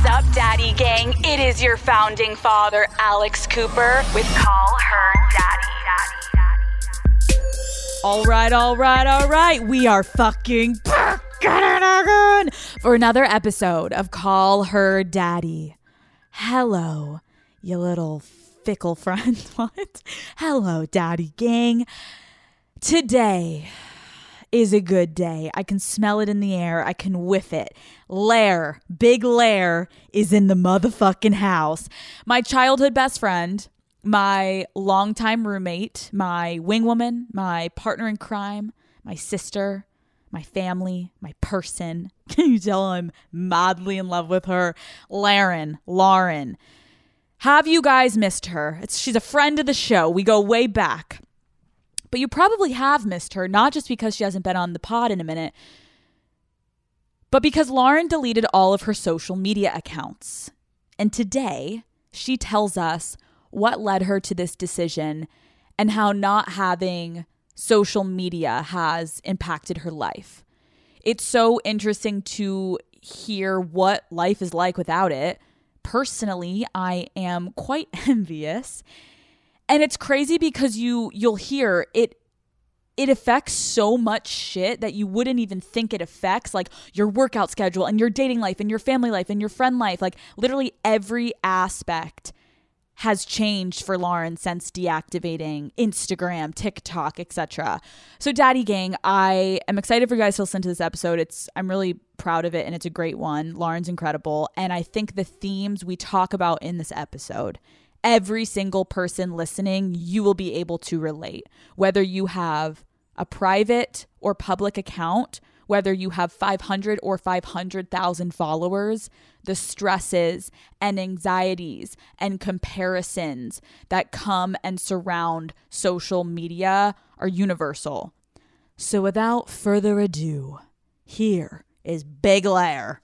is up, Daddy Gang? It is your founding father, Alex Cooper, with Call Her Daddy. All right, all right, all right. We are fucking again for another episode of Call Her Daddy. Hello, you little fickle friend. what? Hello, Daddy Gang. Today is a good day. I can smell it in the air. I can whiff it. Lair, big Lair, is in the motherfucking house. My childhood best friend, my longtime roommate, my wingwoman, my partner in crime, my sister, my family, my person. Can you tell I'm madly in love with her? Lauren, Lauren. Have you guys missed her? It's, she's a friend of the show. We go way back. But you probably have missed her, not just because she hasn't been on the pod in a minute, but because Lauren deleted all of her social media accounts. And today, she tells us what led her to this decision and how not having social media has impacted her life. It's so interesting to hear what life is like without it. Personally, I am quite envious. And it's crazy because you you'll hear it it affects so much shit that you wouldn't even think it affects like your workout schedule and your dating life and your family life and your friend life like literally every aspect has changed for Lauren since deactivating Instagram, TikTok, etc. So Daddy Gang, I am excited for you guys to listen to this episode. It's I'm really proud of it and it's a great one. Lauren's incredible and I think the themes we talk about in this episode every single person listening, you will be able to relate. Whether you have a private or public account, whether you have 500 or 500,000 followers, the stresses and anxieties and comparisons that come and surround social media are universal. So, without further ado, here is Big Lair.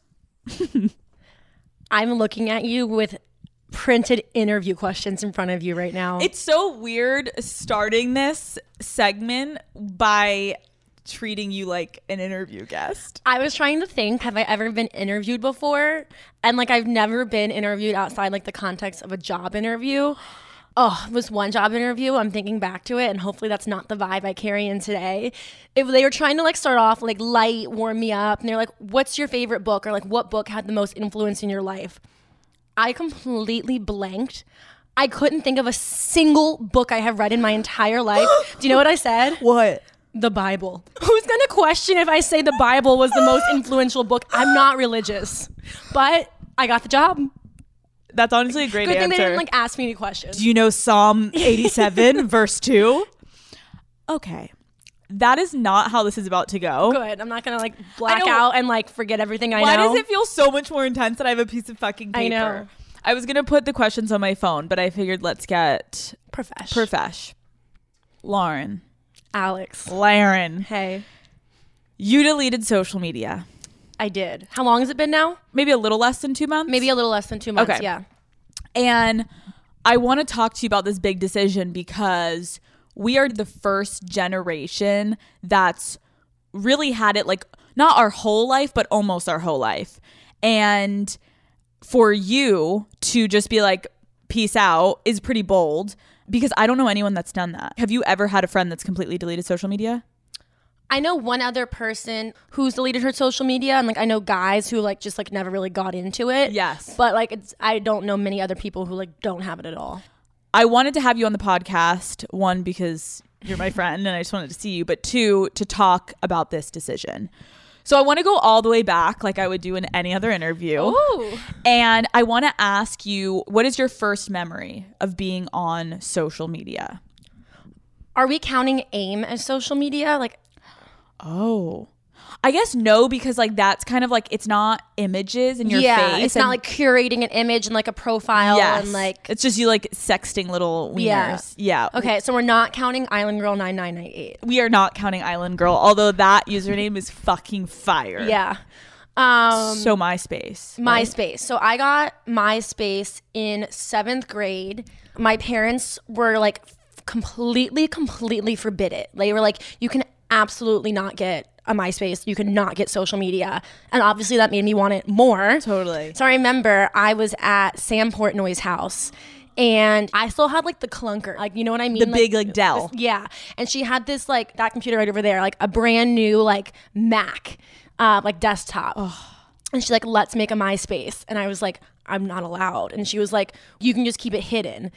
I'm looking at you with printed interview questions in front of you right now. It's so weird starting this segment by treating you like an interview guest. I was trying to think, have I ever been interviewed before? And like I've never been interviewed outside like the context of a job interview. Oh, it was one job interview. I'm thinking back to it, and hopefully that's not the vibe I carry in today. If they were trying to like start off like light, warm me up, and they're like, "What's your favorite book?" or like, "What book had the most influence in your life?" I completely blanked. I couldn't think of a single book I have read in my entire life. Do you know what I said? What? The Bible. Who's going to question if I say the Bible was the most influential book? I'm not religious, but I got the job. That's honestly a great Good answer. thing they didn't like ask me any questions. Do you know Psalm 87, verse 2? Okay. That is not how this is about to go. Good. I'm not gonna like black out and like forget everything I know. Why know. does it feel so much more intense that I have a piece of fucking paper? I know. I was going to put the questions on my phone, but I figured let's get Profesh. profesh. Lauren. Alex. Lauren. Hey, You deleted social media. I did. How long has it been now? Maybe a little less than two months? Maybe a little less than two months. Okay. Yeah. And I want to talk to you about this big decision because we are the first generation that's really had it like not our whole life, but almost our whole life. And for you to just be like, peace out is pretty bold because I don't know anyone that's done that. Have you ever had a friend that's completely deleted social media? I know one other person who's deleted her social media, and like I know guys who like just like never really got into it. Yes. But like it's I don't know many other people who like don't have it at all. I wanted to have you on the podcast, one, because you're my friend and I just wanted to see you, but two, to talk about this decision. So I want to go all the way back, like I would do in any other interview. Ooh. And I want to ask you what is your first memory of being on social media? Are we counting AIM as social media? Like Oh. I guess no, because like that's kind of like it's not images in your yeah, face. it's not like curating an image and like a profile yes. and like it's just you like sexting little Yeah. wieners. Yeah. Okay, so we're not counting Island Girl 9998. We are not counting Island Girl, although that username is fucking fire. Yeah. Um so MySpace. right? MySpace. So I got MySpace in seventh grade. My parents were like completely, completely forbid it. They were like, you can absolutely not get a MySpace. You could not get social media. And obviously that made me want it more. Totally. So I remember I was at Sam Portnoy's house and I still had like the clunker, like you know what I mean? The big, like, Dell. yeah. And she had this like that computer right over there, like a brand new like Mac, uh, like desktop. And she's like, let's make a MySpace. And I was like, I'm not allowed. And she was like, you can just keep it hidden.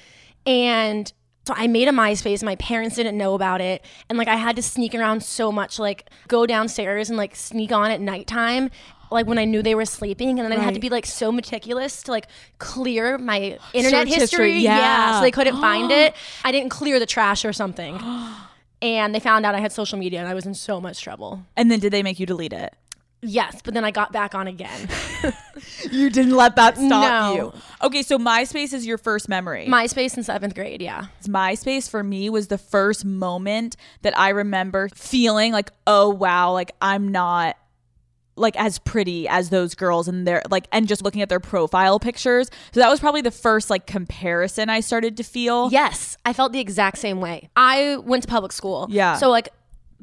And so I made a MySpace. My parents didn't know about it. And like I had to sneak around so much, like go downstairs and like sneak on at nighttime. Like when I knew they were sleeping, and then I had to Right. be like so meticulous to like clear my internet Search history. history, yeah. so they couldn't find it. I didn't clear the trash or something, and they found out I had social media, and I was in so much trouble. And then did they make you delete it? Yes, but then I got back on again. You didn't let that stop No. you. Okay, so MySpace is your first memory. MySpace in seventh grade, yeah. MySpace for me was the first moment that I remember feeling like, oh wow, like I'm not like as pretty as those girls and their like and just looking at their profile pictures. So that was probably the first like comparison I started to feel. Yes, I felt the exact same way. I went to public school. Yeah. So like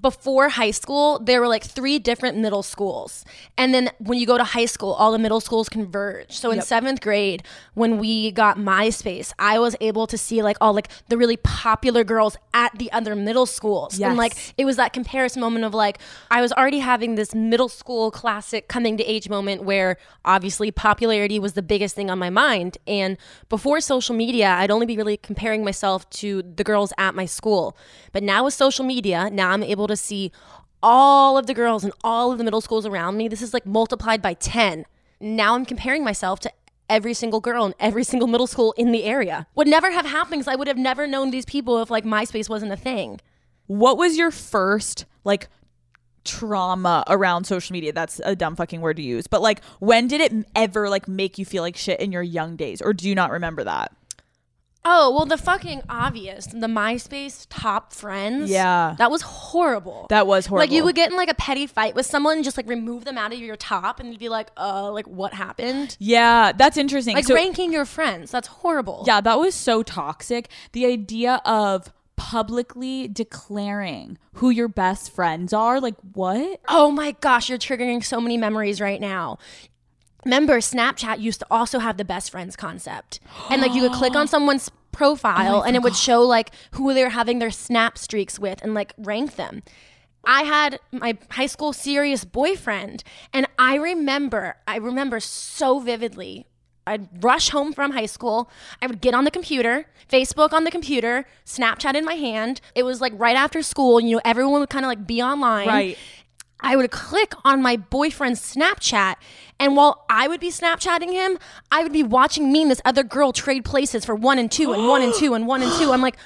before high school, there were like three different middle schools. And then when you go to high school, all the middle schools converge. So in seventh grade, when we got MySpace, I was able to see like all like the really popular girls at the other middle schools. Yes. And like it was that comparison moment of like I was already having this middle school classic coming to age moment where obviously popularity was the biggest thing on my mind and before social media I'd only be really comparing myself to the girls at my school but now with social media now I'm able to see all of the girls in all of the middle schools around me this is like multiplied by 10 now I'm comparing myself to every single girl in every single middle school in the area would never have happened because I would have never known these people if like MySpace wasn't a thing What was your first like trauma around social media? That's a dumb fucking word to use. But like when did it ever like make you feel like shit in your young days or do you not remember that? Oh, well, the fucking obvious. The MySpace top friends. Yeah. That was horrible. That was horrible. Like, you would get in like a petty fight with someone and just like remove them out of your top and you'd be like, uh, like what happened? Yeah, that's interesting. Like So- ranking your friends. That's horrible. Yeah, that was so toxic. The idea of publicly declaring who your best friends are, like what? Oh my gosh, you're triggering so many memories right now. Remember, Snapchat used to also have the best friends concept. And like you could click on someone's profile oh and it would show like who they're having their snap streaks with and like rank them. I had my high school serious boyfriend and I remember, I remember so vividly. I'd rush home from high school. I would get on the computer, Facebook on the computer, Snapchat in my hand. It was like right after school, you know, everyone would kind of like be online. Right. I would click on my boyfriend's Snapchat, and while I would be Snapchatting him, I would be watching me and this other girl trade places for one and two and one and two and one and two. I'm like,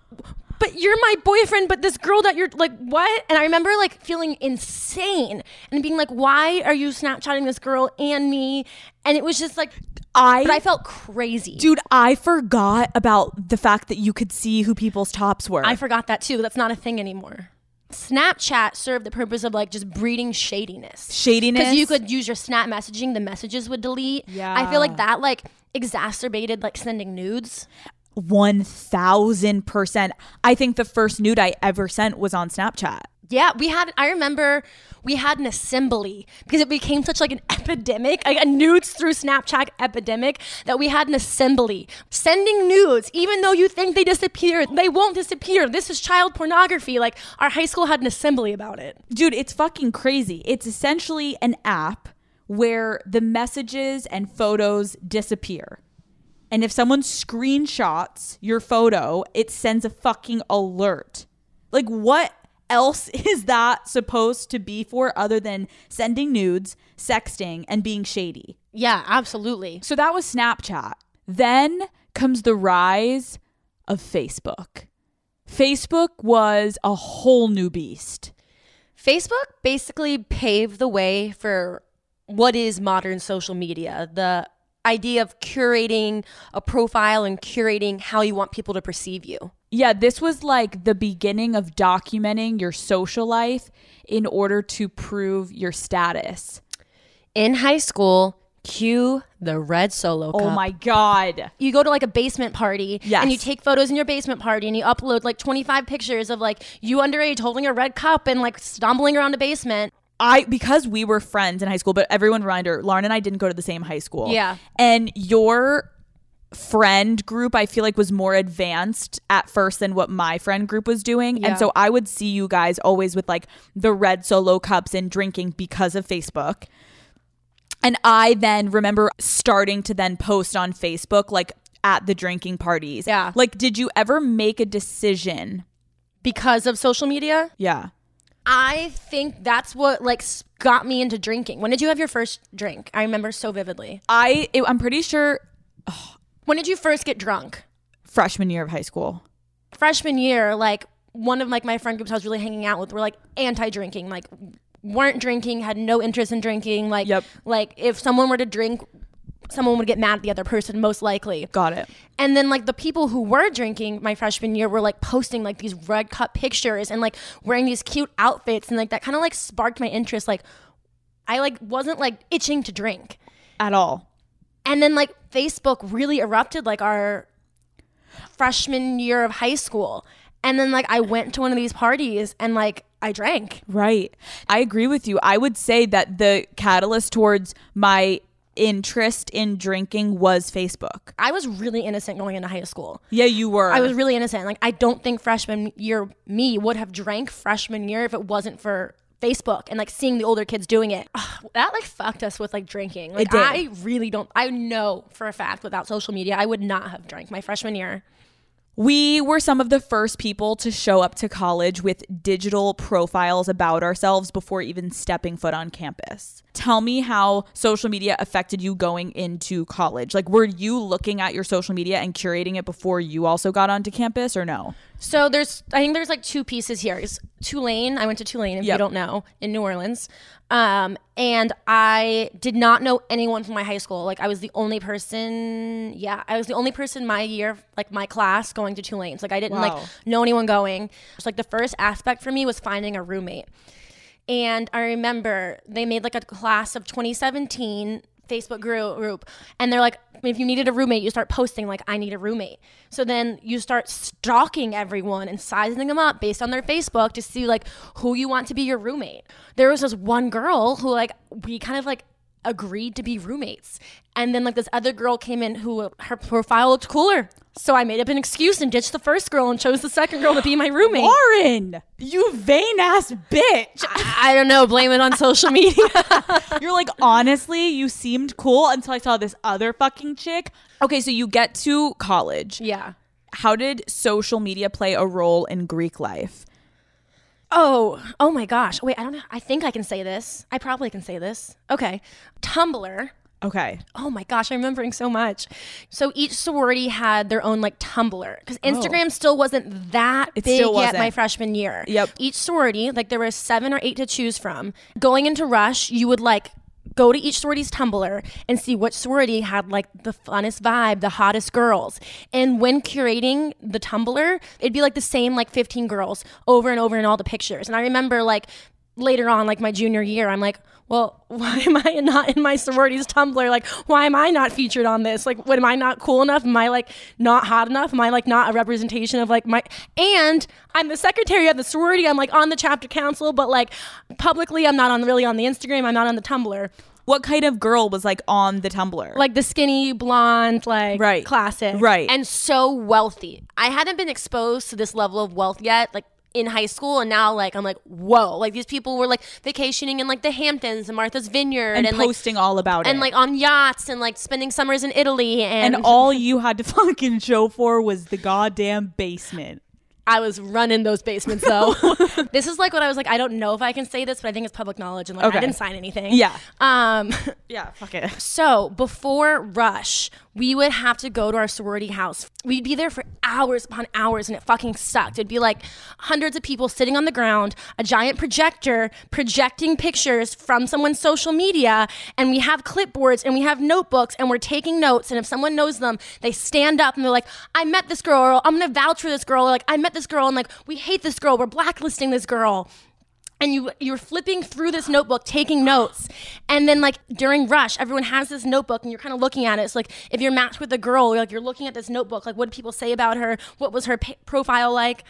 but you're my boyfriend, but this girl that you're like, what? And I remember like feeling insane and being like, why are you Snapchatting this girl and me? And it was just like, I but I felt crazy. Dude, I forgot about the fact that you could see who people's tops were. I forgot that too. That's not a thing anymore. Snapchat served the purpose of like just breeding shadiness. Shadiness. Because you could use your snap messaging, the messages would delete. Yeah. I feel like that like exacerbated like sending nudes. 1000%. I think the first nude I ever sent was on Snapchat. Yeah, we had I remember we had an assembly because it became such like an epidemic, like a nudes through Snapchat epidemic that we had an assembly. Sending nudes, even though you think they disappear, they won't disappear. This is child pornography. Like our high school had an assembly about it. Dude, it's fucking crazy. It's essentially an app where the messages and photos disappear. And if someone screenshots your photo, it sends a fucking alert. Like, what else is that supposed to be for other than sending nudes, sexting, and being shady? Yeah, absolutely. So that was Snapchat. Then comes the rise of Facebook. Facebook was a whole new beast. Facebook basically paved the way for what is modern social media. The idea of curating a profile and curating how you want people to perceive you. Yeah, this was like the beginning of documenting your social life in order to prove your status. In high school, Cue the red solo oh cup. Oh my god. you go to like a basement party Yes. and you take photos in your basement party and you upload like 25 pictures of like you underage holding a red cup and like stumbling around a basement. I because we were friends in high school, but everyone reminder, Lauren and I didn't go to the same high school. Yeah. And your friend group I feel like was more advanced at first than what my friend group was doing. Yeah. And so I would see you guys always with like the red solo cups and drinking because of Facebook. And I then remember starting to then post on Facebook like at the drinking parties. Yeah. Like did you ever make a decision? Because of social media, Yeah. I think that's what like got me into drinking. When did you have your first drink? I remember so vividly. I it, I'm pretty sure When did you first get drunk? freshman year of high school. Freshman year, like one of like my friend groups I was really hanging out with were like anti-drinking, like weren't drinking, had no interest in drinking. Like, Yep. like if someone were to drink, someone would get mad at the other person, most likely. Got it. And then like the people who were drinking my freshman year were like posting like these red cup pictures and like wearing these cute outfits and like that kind of like sparked my interest. Like I like wasn't like itching to drink. At all. And then like Facebook really erupted like our freshman year of high school. And then like I went to one of these parties and like I drank. Right. I agree with you. I would say that the catalyst towards my interest in drinking was Facebook. I was really innocent going into high school. Yeah, you were. I was really innocent. Like I don't think freshman year me would have drank freshman year if it wasn't for Facebook and like seeing the older kids doing it. Ugh, that like fucked us with like drinking. Like. I really don't I know for a fact without social media I would not have drank my freshman year. We were some of the first people to show up to college with digital profiles about ourselves before even stepping foot on campus. Tell me how social media affected you going into college. Like, were you looking at your social media and curating it before you also got onto campus or no? So there's, I think there's like two pieces here. Is Tulane, I went to Tulane, if Yep. you don't know, in New Orleans, um, and I did not know anyone from my high school. Like I was the only person, yeah, I was the only person my year, like my class, going to Tulane. So, like I didn't Wow. like know anyone going. So like the first aspect for me was finding a roommate. And I remember they made like a class of 2017 Facebook group, and they're like, if you needed a roommate, you start posting like, I need a roommate. So then you start stalking everyone and sizing them up based on their Facebook to see like who you want to be your roommate. There was this one girl who like we kind of like agreed to be roommates, and then like this other girl came in who uh, her profile looked cooler. So I made up an excuse and ditched the first girl and chose the second girl to be my roommate. Lauren, you vain ass bitch. I don't know, blame it on social media. You're like, honestly, you seemed cool until I saw this other fucking chick. Okay, so you get to college. yeah. How did social media play a role in Greek life? Oh, oh my gosh. Wait, I don't know. I think I can say this. I probably can say this. Okay. Tumblr. Okay. Oh my gosh, I'm remembering so much. So each sorority had their own like Tumblr because oh. Instagram still wasn't that Oh. It big still yet my freshman year. Yep. Each sorority, like there were seven or eight to choose from. Going into Rush, you would like go to each sorority's Tumblr and see which sorority had like the funnest vibe, the hottest girls. And when curating the Tumblr, it'd be like the same like 15 girls over and over in all the pictures. And I remember like later on, like my junior year, I'm like, well, why am I not in my sorority's Tumblr? Like, why am I not featured on this? Like, what am I not cool enough? Am I like not hot enough? Am I like not a representation of like my and I'm the secretary of the sorority. I'm like on the chapter council, but like publicly I'm not on really on the Instagram, I'm not on the Tumblr. What kind of girl was like on the Tumblr? Like the skinny blonde, like Right. classic. Right. And so wealthy. I hadn't been exposed to this level of wealth yet. Like in high school and now like I'm like whoa like these people were like vacationing in like the Hamptons and Martha's Vineyard and, and, like posting all about and it. And like on yachts and like spending summers in Italy and, and all you had to fucking show for was the goddamn basement. I was running those basements though. this is like what I was like. I don't know if I can say this, but I think it's public knowledge and like Okay. I didn't sign anything. Yeah. Um. Yeah, fuck it. So before Rush, we would have to go to our sorority house. We'd be there for hours upon hours, and it fucking sucked. It'd be like hundreds of people sitting on the ground, a giant projector projecting pictures from someone's social media, and we have clipboards and we have notebooks, and we're taking notes. And if someone knows them, they stand up and they're like, "I met this girl," or "I'm gonna vouch for this girl," or like, "I met this girl," and like, "We hate this girl. We're blacklisting this girl." And you you're flipping through this notebook taking notes And then like during rush, everyone has this notebook and you're kind of looking at it. It's like if you're matched with a girl, you're like you're looking at this notebook, like what did people say about her? What was her pa- profile like?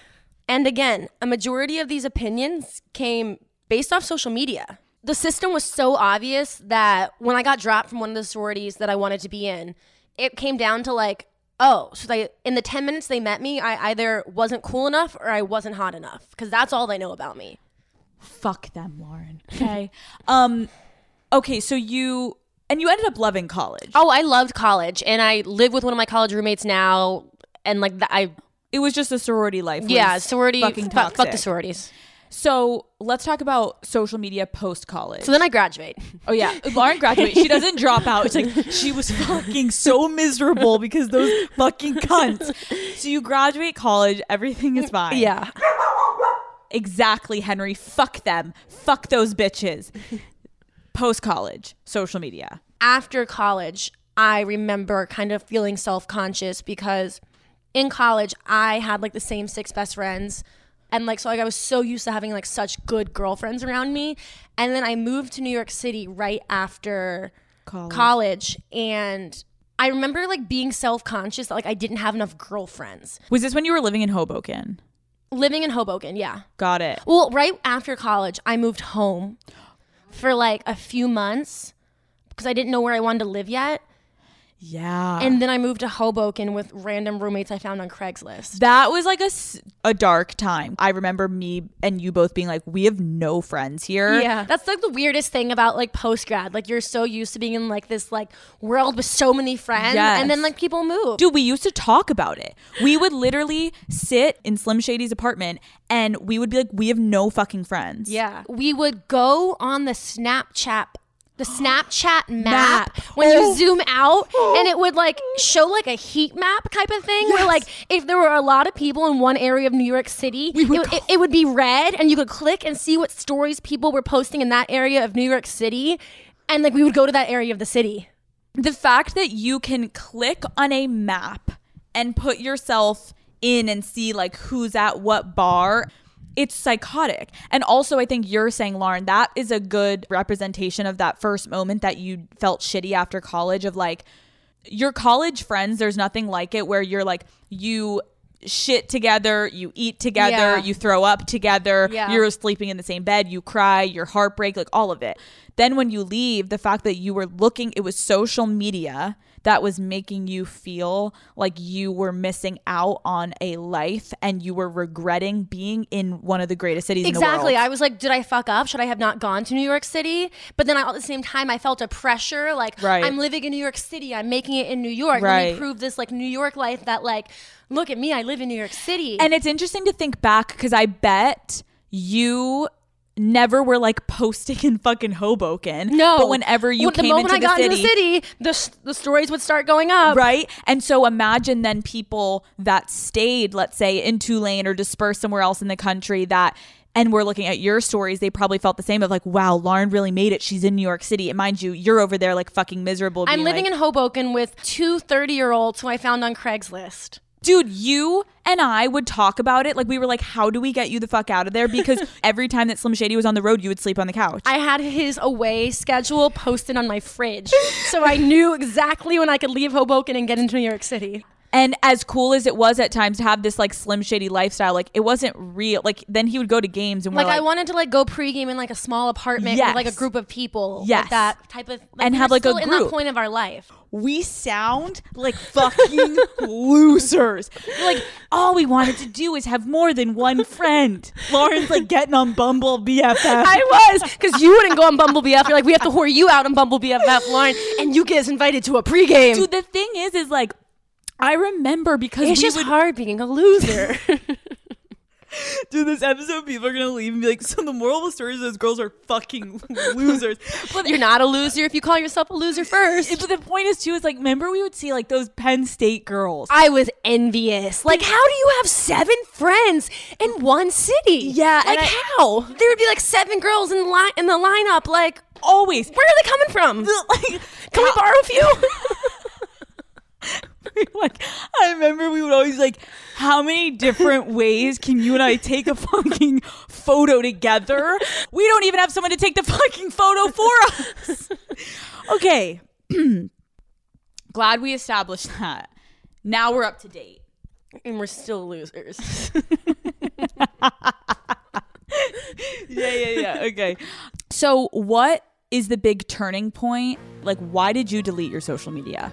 And again, a majority of these opinions came based off social media. The system was so obvious that when I got dropped from one of the sororities that I wanted to be in, it came down to like, oh, so they in the 10 minutes they met me, I either wasn't cool enough or I wasn't hot enough because that's all they know about me. Fuck them, Lauren. Okay. um okay, so you and you ended up loving college. Oh, I loved college and I live with one of my college roommates now and like th- I It was just a sorority life. yeah, sorority fucking fuck, fuck the sororities. So let's talk about social media post college. So then I graduate. Oh yeah, Lauren graduates. She doesn't drop out. It's like she was fucking so miserable because those fucking cunts. So you graduate college, everything is fine. yeah. Exactly, Henry. Fuck them. Fuck those bitches. Post college, social media. after college, I remember kind of feeling self conscious because in college I had like the same six best friends. And like, so like I was so used to having like such good girlfriends around me. And then I moved to New York City right after College. college. And I remember like being self conscious that like I didn't have enough girlfriends. Was this when you were living in Hoboken? Living in Hoboken, yeah. Got it. Well, right after college, I moved home for like a few months because I didn't know where I wanted to live yet. Yeah. And then I moved to Hoboken with random roommates I found on Craigslist. that was like a, a dark time. I remember me and you both being like, we have no friends here. Yeah, that's like the weirdest thing about like post grad. Like you're so used to being in like this like world with so many friends, Yes. and then like people move. Dude, we used to talk about it. We would literally sit in Slim Shady's apartment and we would be like, we have no fucking friends. Yeah, we would go on the Snapchat. The Snapchat map, Map. when Oh. you zoom out and it oh. would like show like a heat map type of thing where like if there were a lot of people in one area of New York City it, it, it would be red and you could click and see what stories people were posting in that area of New York City and like we would go to that area of the city The fact that you can click on a map and put yourself in and see like who's at what bar. It's psychotic. And also, I think you're saying, Lauren, that is a good representation of that first moment that you felt shitty after college of like, your college friends, there's nothing like it where you're like, you shit together, you eat together, Yeah. you throw up together, Yeah. you're sleeping in the same bed, you cry, your heartbreak, like all of it. Then when you leave, the fact that you were looking, it was social media that was making you feel like you were missing out on a life and you were regretting being in one of the greatest cities in the world. Exactly. I was like, did I fuck up? Should I have not gone to New York City? But then I, at the same time, I felt a pressure. Like, Right. I'm living in New York City. I'm making it in New York. Let Right. me prove this like New York life that like, look at me. I live in New York City. And it's interesting to think back because I bet you never were like posting in fucking Hoboken. no. But whenever you When- came the moment into I got the into city, the city, the, the stories would start going up. right? And so imagine then people that stayed, let's say, in Tulane or dispersed somewhere else in the country that and we're looking at your stories, they probably felt the same of like, wow, Lauren really made it. She's in New York City. And mind you, you're over there like fucking miserable. I'm living like, in Hoboken with two 30 year olds who I found on Craigslist. Dude, you and I would talk about it. Like we were like, how do we get you the fuck out of there? Because every time that Slim Shady was on the road, you would sleep on the couch. I had his away schedule posted on my fridge. so I knew exactly when I could leave Hoboken and get into New York City. And as cool as it was at times to have this like slim shady lifestyle, like it wasn't real. Like then he would go to games and like, like, I wanted to like go pregame in like a small apartment Yes. with like a group of people. Yes. Like that type of like, And have, like, a still in group. that point of our life. we sound like fucking losers. Like all we wanted to do is have more than one friend. Lauren's like getting on Bumble BFF. I was because you wouldn't go on Bumble BF. You're like, we have to whore you out on Bumble BFF, Lauren, and you get invited to a pregame. Dude, the thing is, is like I remember because it's we just would hard being a loser. Dude, this episode. People are gonna leave and be like, "So the moral of the story is those girls are fucking losers." But You're not a loser if you call yourself a loser first. But the point is too is like, remember we would see like those Penn State girls. I was envious. Like, how do you have seven friends in one city? Yeah, like I- how? There would be like seven girls in line in the lineup. Like, Always. where are they coming from? like, Can we borrow a few? like I remember we would always like, how many different ways can you and I take a fucking photo together? We don't even have someone to take the fucking photo for us. Okay. Glad we established that. Now we're up to date. And we're still losers. Yeah, yeah, yeah. Okay. So, what is the big turning point? Like, why did you delete your social media?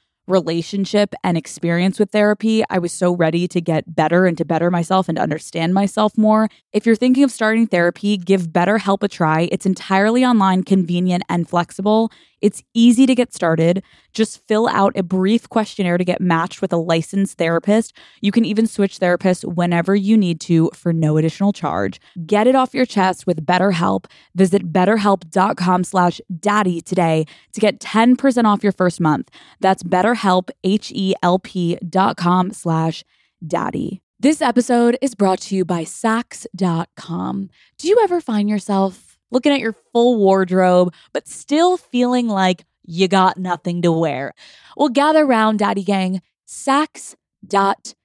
relationship and experience with therapy. I was so ready to get better and to better myself and understand myself more. If you're thinking of starting therapy, give BetterHelp a try. It's entirely online, convenient, and flexible. It's easy to get started. Just fill out a brief questionnaire to get matched with a licensed therapist. You can even switch therapists whenever you need to for no additional charge. Get it off your chest with BetterHelp. Visit betterhelp.com slash daddy today to get 10% off your first month. That's betterhelp, H-E-L-P dot com slash daddy. This episode is brought to you by Saks.com. Do you ever find yourself looking at your full wardrobe, but still feeling like you got nothing to wear? Well, gather round, Daddy Gang. Saks.com.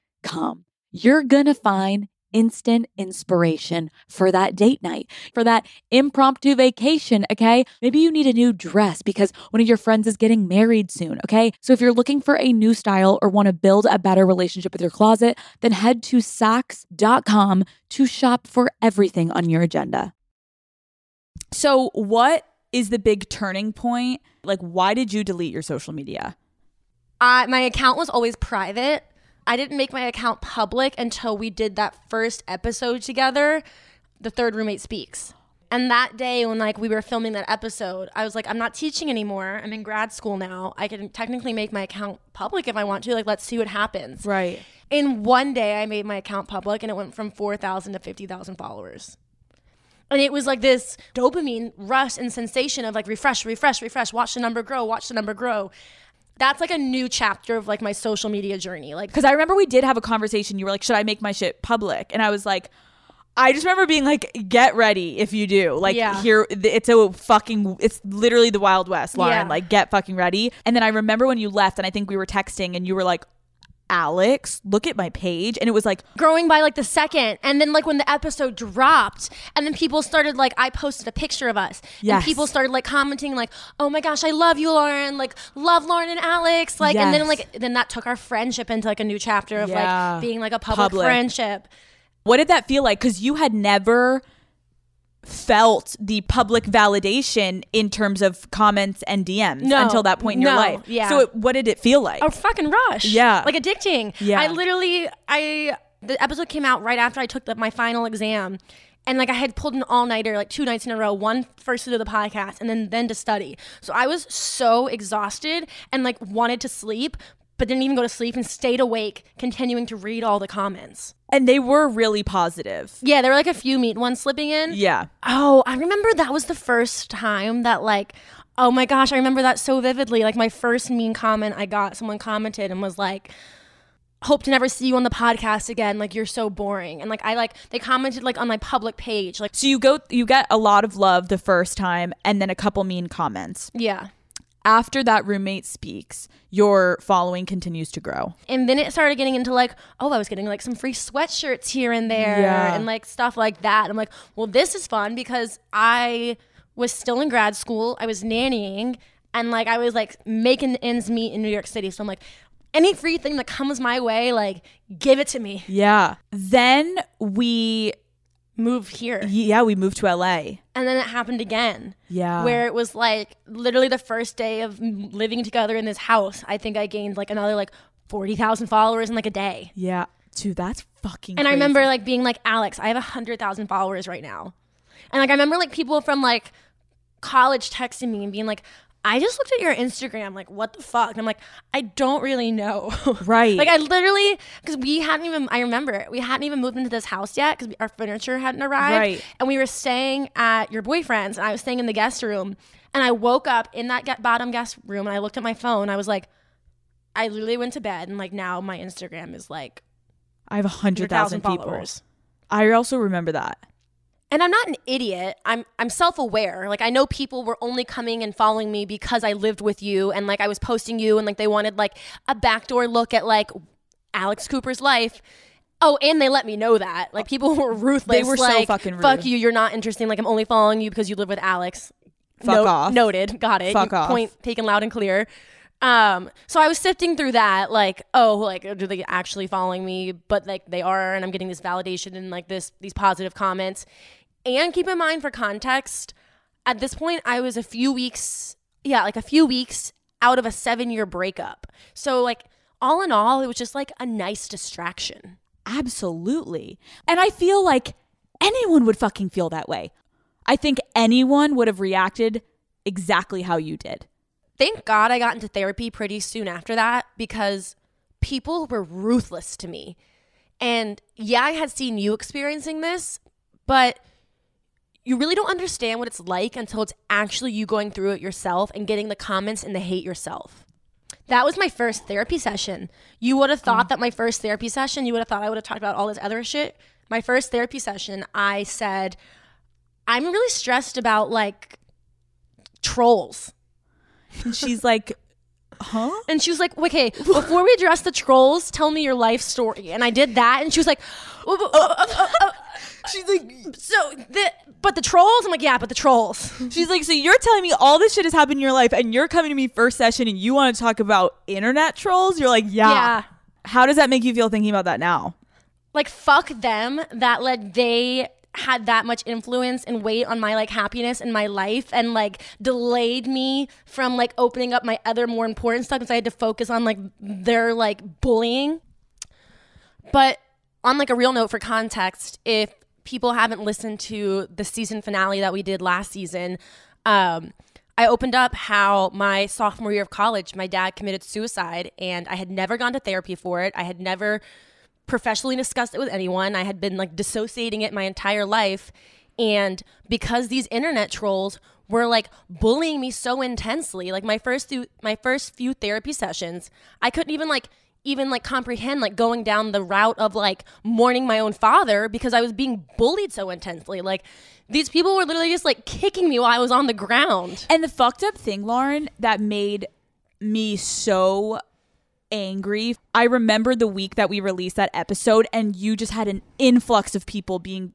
You're going to find instant inspiration for that date night, for that impromptu vacation, okay? Maybe you need a new dress because one of your friends is getting married soon, okay? So if you're looking for a new style or want to build a better relationship with your closet, then head to Saks.com to shop for everything on your agenda. So, what is the big turning point? Like, why did you delete your social media? I, my account was always private. I didn't make my account public until we did that first episode together, The Third Roommate Speaks. And that day when like we were filming that episode, I was like, I'm not teaching anymore. I'm in grad school now. I can technically make my account public if I want to. Like, let's see what happens. Right. In one day, I made my account public and it went from 4,000 to 50,000 followers. And it was like this dopamine rush and sensation of like refresh, refresh, refresh, watch the number grow, watch the number grow. That's like a new chapter of like my social media journey. Like, Because I remember we did have a conversation. You were like, should I make my shit public? And I was like, I just remember being like, get ready if you do. Like, Yeah. here, it's a fucking, it's literally the Wild West, Lauren. Yeah. Like, get fucking ready. And then I remember when you left, and I think we were texting, and you were like, Alex, look at my page. And it was like, growing by like the second and then like when the episode dropped and then people started like i posted a picture of us Yes. and people started like commenting like oh my gosh i love you lauren like love lauren and alex like and then like then that took our friendship into like a new chapter of Yeah. like being like a public, Public. friendship what did that feel like? Because you had never felt the public validation in terms of comments and DMs No. until that point in your life. Yeah. So, it, what did it feel like? a fucking rush Yeah. like addicting Yeah. i literally i the episode came out right after i took the, my final exam and like i had pulled an all-nighter like two nights in a row one first to do the podcast and then then to study so i was so exhausted and like wanted to sleep but didn't even go to sleep and stayed awake continuing to read all the comments and they were really positive. yeah there were like a few meat ones slipping in Yeah. Oh, I remember that was the first time that like oh my gosh, I remember that so vividly. Like my first mean comment I got, someone commented and was like hope to never see you on the podcast again. Like you're so boring. And like I like they commented like on my public page. Like So you go you get a lot of love the first time and then a couple mean comments. yeah. After that roommate speaks, your following continues to grow. And then it started getting into like, oh, I was getting like some free sweatshirts here and there Yeah. and like stuff like that. I'm like, well, this is fun because I was still in grad school. I was nannying and like I was like making ends meet in New York City. So I'm like, any free thing that comes my way, like give it to me. Yeah. Then we Move here. yeah, we moved to LA. And then it happened again. Yeah. Where it was like literally the first day of living together in this house. I think I gained like another like 40,000 followers in like a day. Yeah. Dude, that's fucking And I remember like being like, Alex, I have a hundred thousand followers right now. And like I remember like people from like college texting me and being like, I just looked at your Instagram, like what the fuck? And I'm like, I don't really know. Right. like I literally because we hadn't even I remember we hadn't even moved into this house yet because our furniture hadn't arrived. Right. And we were staying at your boyfriend's and I was staying in the guest room. And I woke up in that get- bottom guest room and I looked at my phone. I was like, I literally went to bed and like now my Instagram is like I have a hundred 100,000 thousand people. followers. I also remember that. And I'm not an idiot. I'm I'm self-aware. Like I know people were only coming and following me because I lived with you and like I was posting you and like they wanted like a backdoor look at like Alex Cooper's life. Oh, and they let me know that. Like people were ruthless. They were so like, fucking Fuck you. You're not interesting. Like I'm only following you because you live with Alex. Fuck Note- off. Noted. Got it. Fuck You- off. Point taken loud and clear. Um, so I was sifting through that, like, oh, like, do they actually following me? But like, they are, and I'm getting this validation and like this these positive comments. And keep in mind for context, at this point, I was a few weeks, yeah, like a few weeks out of a seven year breakup. So like, all in all, it was just like a nice distraction. Absolutely. And I feel like anyone would fucking feel that way. I think anyone would have reacted exactly how you did. Thank God I got into therapy pretty soon after that because people were ruthless to me. And yeah, I had seen you experiencing this, but you really don't understand what it's like until it's actually you going through it yourself and getting the comments and the hate yourself. That was my first therapy session. You would have thought mm. that my first therapy session, you would have thought I would have talked about all this other shit. My first therapy session, I said, I'm really stressed about like trolls. And she's like, huh? And she was like, okay, before we address the trolls, tell me your life story. And I did that. And she was like, oh, "Oh, oh, oh, oh, oh." She's like, so the, but the trolls? I'm like, yeah, but the trolls. she's like, so you're telling me all this shit has happened in your life and you're coming to me first session and you want to talk about internet trolls? You're like, yeah. Yeah. How does that make you feel thinking about that now? Like, fuck them that like they had that much influence and weight on my like happiness in my life and like delayed me from like opening up my other more important stuff because I had to focus on like their like bullying. But on like a real note for context, if people haven't listened to the season finale that we did last season, um, I opened up how my sophomore year of college, my dad committed suicide, and I had never gone to therapy for it. I had never professionally discussed it with anyone. I had been like dissociating it my entire life. And because these internet trolls were like bullying me so intensely, like my first few, my first few therapy sessions, I couldn't even like even like comprehend like going down the route of like mourning my own father because I was being bullied so intensely. Like these people were literally just like kicking me while I was on the ground. And the fucked up thing, Lauren, that made me so angry. I remember the week that we released that episode, and you just had an influx of people being.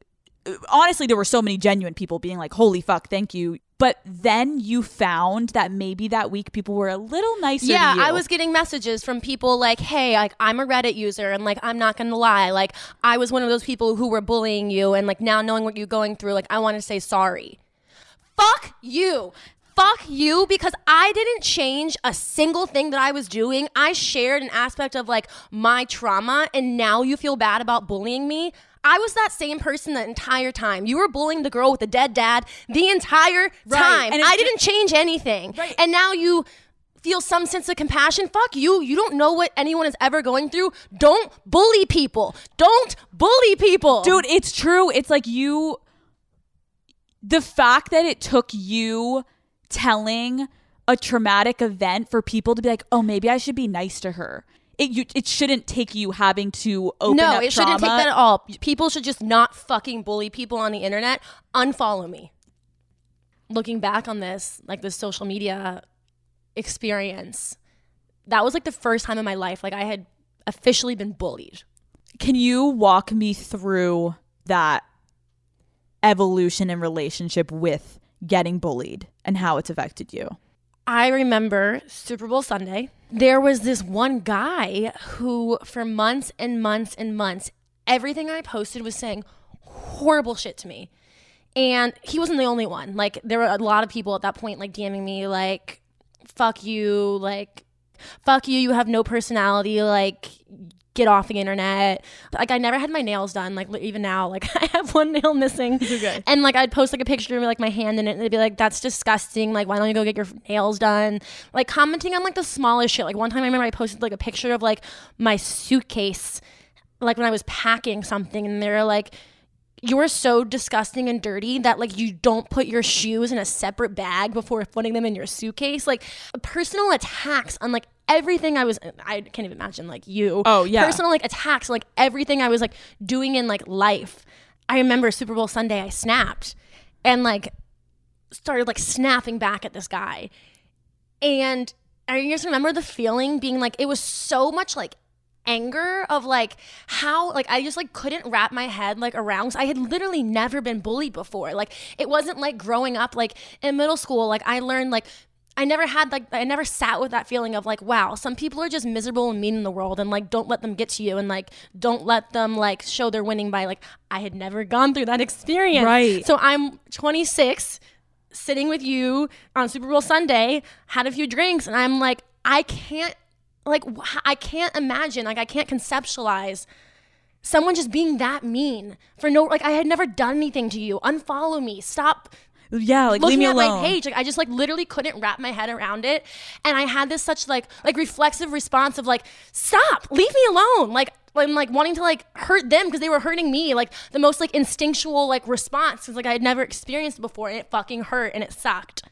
Honestly, there were so many genuine people being like, holy fuck, thank you. But then you found that maybe that week people were a little nicer Yeah, to you. I was getting messages from people like, "Hey, like I'm a Reddit user, and like I'm not gonna lie, like I was one of those people who were bullying you, and like now knowing what you're going through, like I want to say sorry." Fuck you. Fuck you because I didn't change a single thing that I was doing. I shared an aspect of like my trauma and now you feel bad about bullying me. I was that same person the entire time. You were bullying the girl with the dead dad the entire time. and I didn't change anything. Right. And now you feel some sense of compassion. Fuck you. You don't know what anyone is ever going through. Don't bully people. Don't bully people. Dude, it's true. It's like you. The fact that it took you telling a traumatic event for people to be like, oh, maybe I should be nice to her. It you, it shouldn't take you having to open no, up it shouldn't take that at all. People should just not fucking bully people on the internet. Unfollow me. Looking back on this, like the social media experience, that was like the first time in my life like I had officially been bullied. Can you walk me through that evolution in relationship with getting bullied and how it's affected you? I remember Super Bowl Sunday. There was this one guy who, for months and months and months, everything I posted was saying horrible shit to me. And he wasn't the only one. Like, there were a lot of people at that point, like, DMing me, like, fuck you, like, fuck you, you have no personality, like, get off the internet. Like I never had my nails done. Like even now, like I have one nail missing. Okay. And like I'd post like a picture of like my hand in it, and they'd be like, "That's disgusting. Like why don't you go get your nails done?" Like commenting on like the smallest shit. Like one time I remember I posted like a picture of like my suitcase, like when I was packing something, and they're like. You're so disgusting and dirty that like you don't put your shoes in a separate bag before putting them in your suitcase. Like personal attacks on like everything I was I can't even imagine like you. Oh, yeah. Personal like attacks, like everything I was like doing in like life. I remember Super Bowl Sunday I snapped and like started like snapping back at this guy. And I just remember the feeling being like it was so much like anger of like how like I just like couldn't wrap my head like around I had literally never been bullied before. Like it wasn't like growing up like in middle school like I learned like I never had like I never sat with that feeling of like wow some people are just miserable and mean in the world and like don't let them get to you and like don't let them like show they're winning by like I had never gone through that experience. Right. So I'm 26 sitting with you on Super Bowl Sunday, had a few drinks, and I'm like, I can't, like, I can't imagine, like, I can't conceptualize someone just being that mean for no, like, I had never done anything to you. Unfollow me. Stop Yeah, like leave me at alone. my page. Like, I just like literally couldn't wrap my head around it, and I had this such like like reflexive response of like, stop, leave me alone. Like. I'm like wanting to like hurt them because they were hurting me. Like the most like instinctual like response because like I had never experienced before and it fucking hurt and it sucked.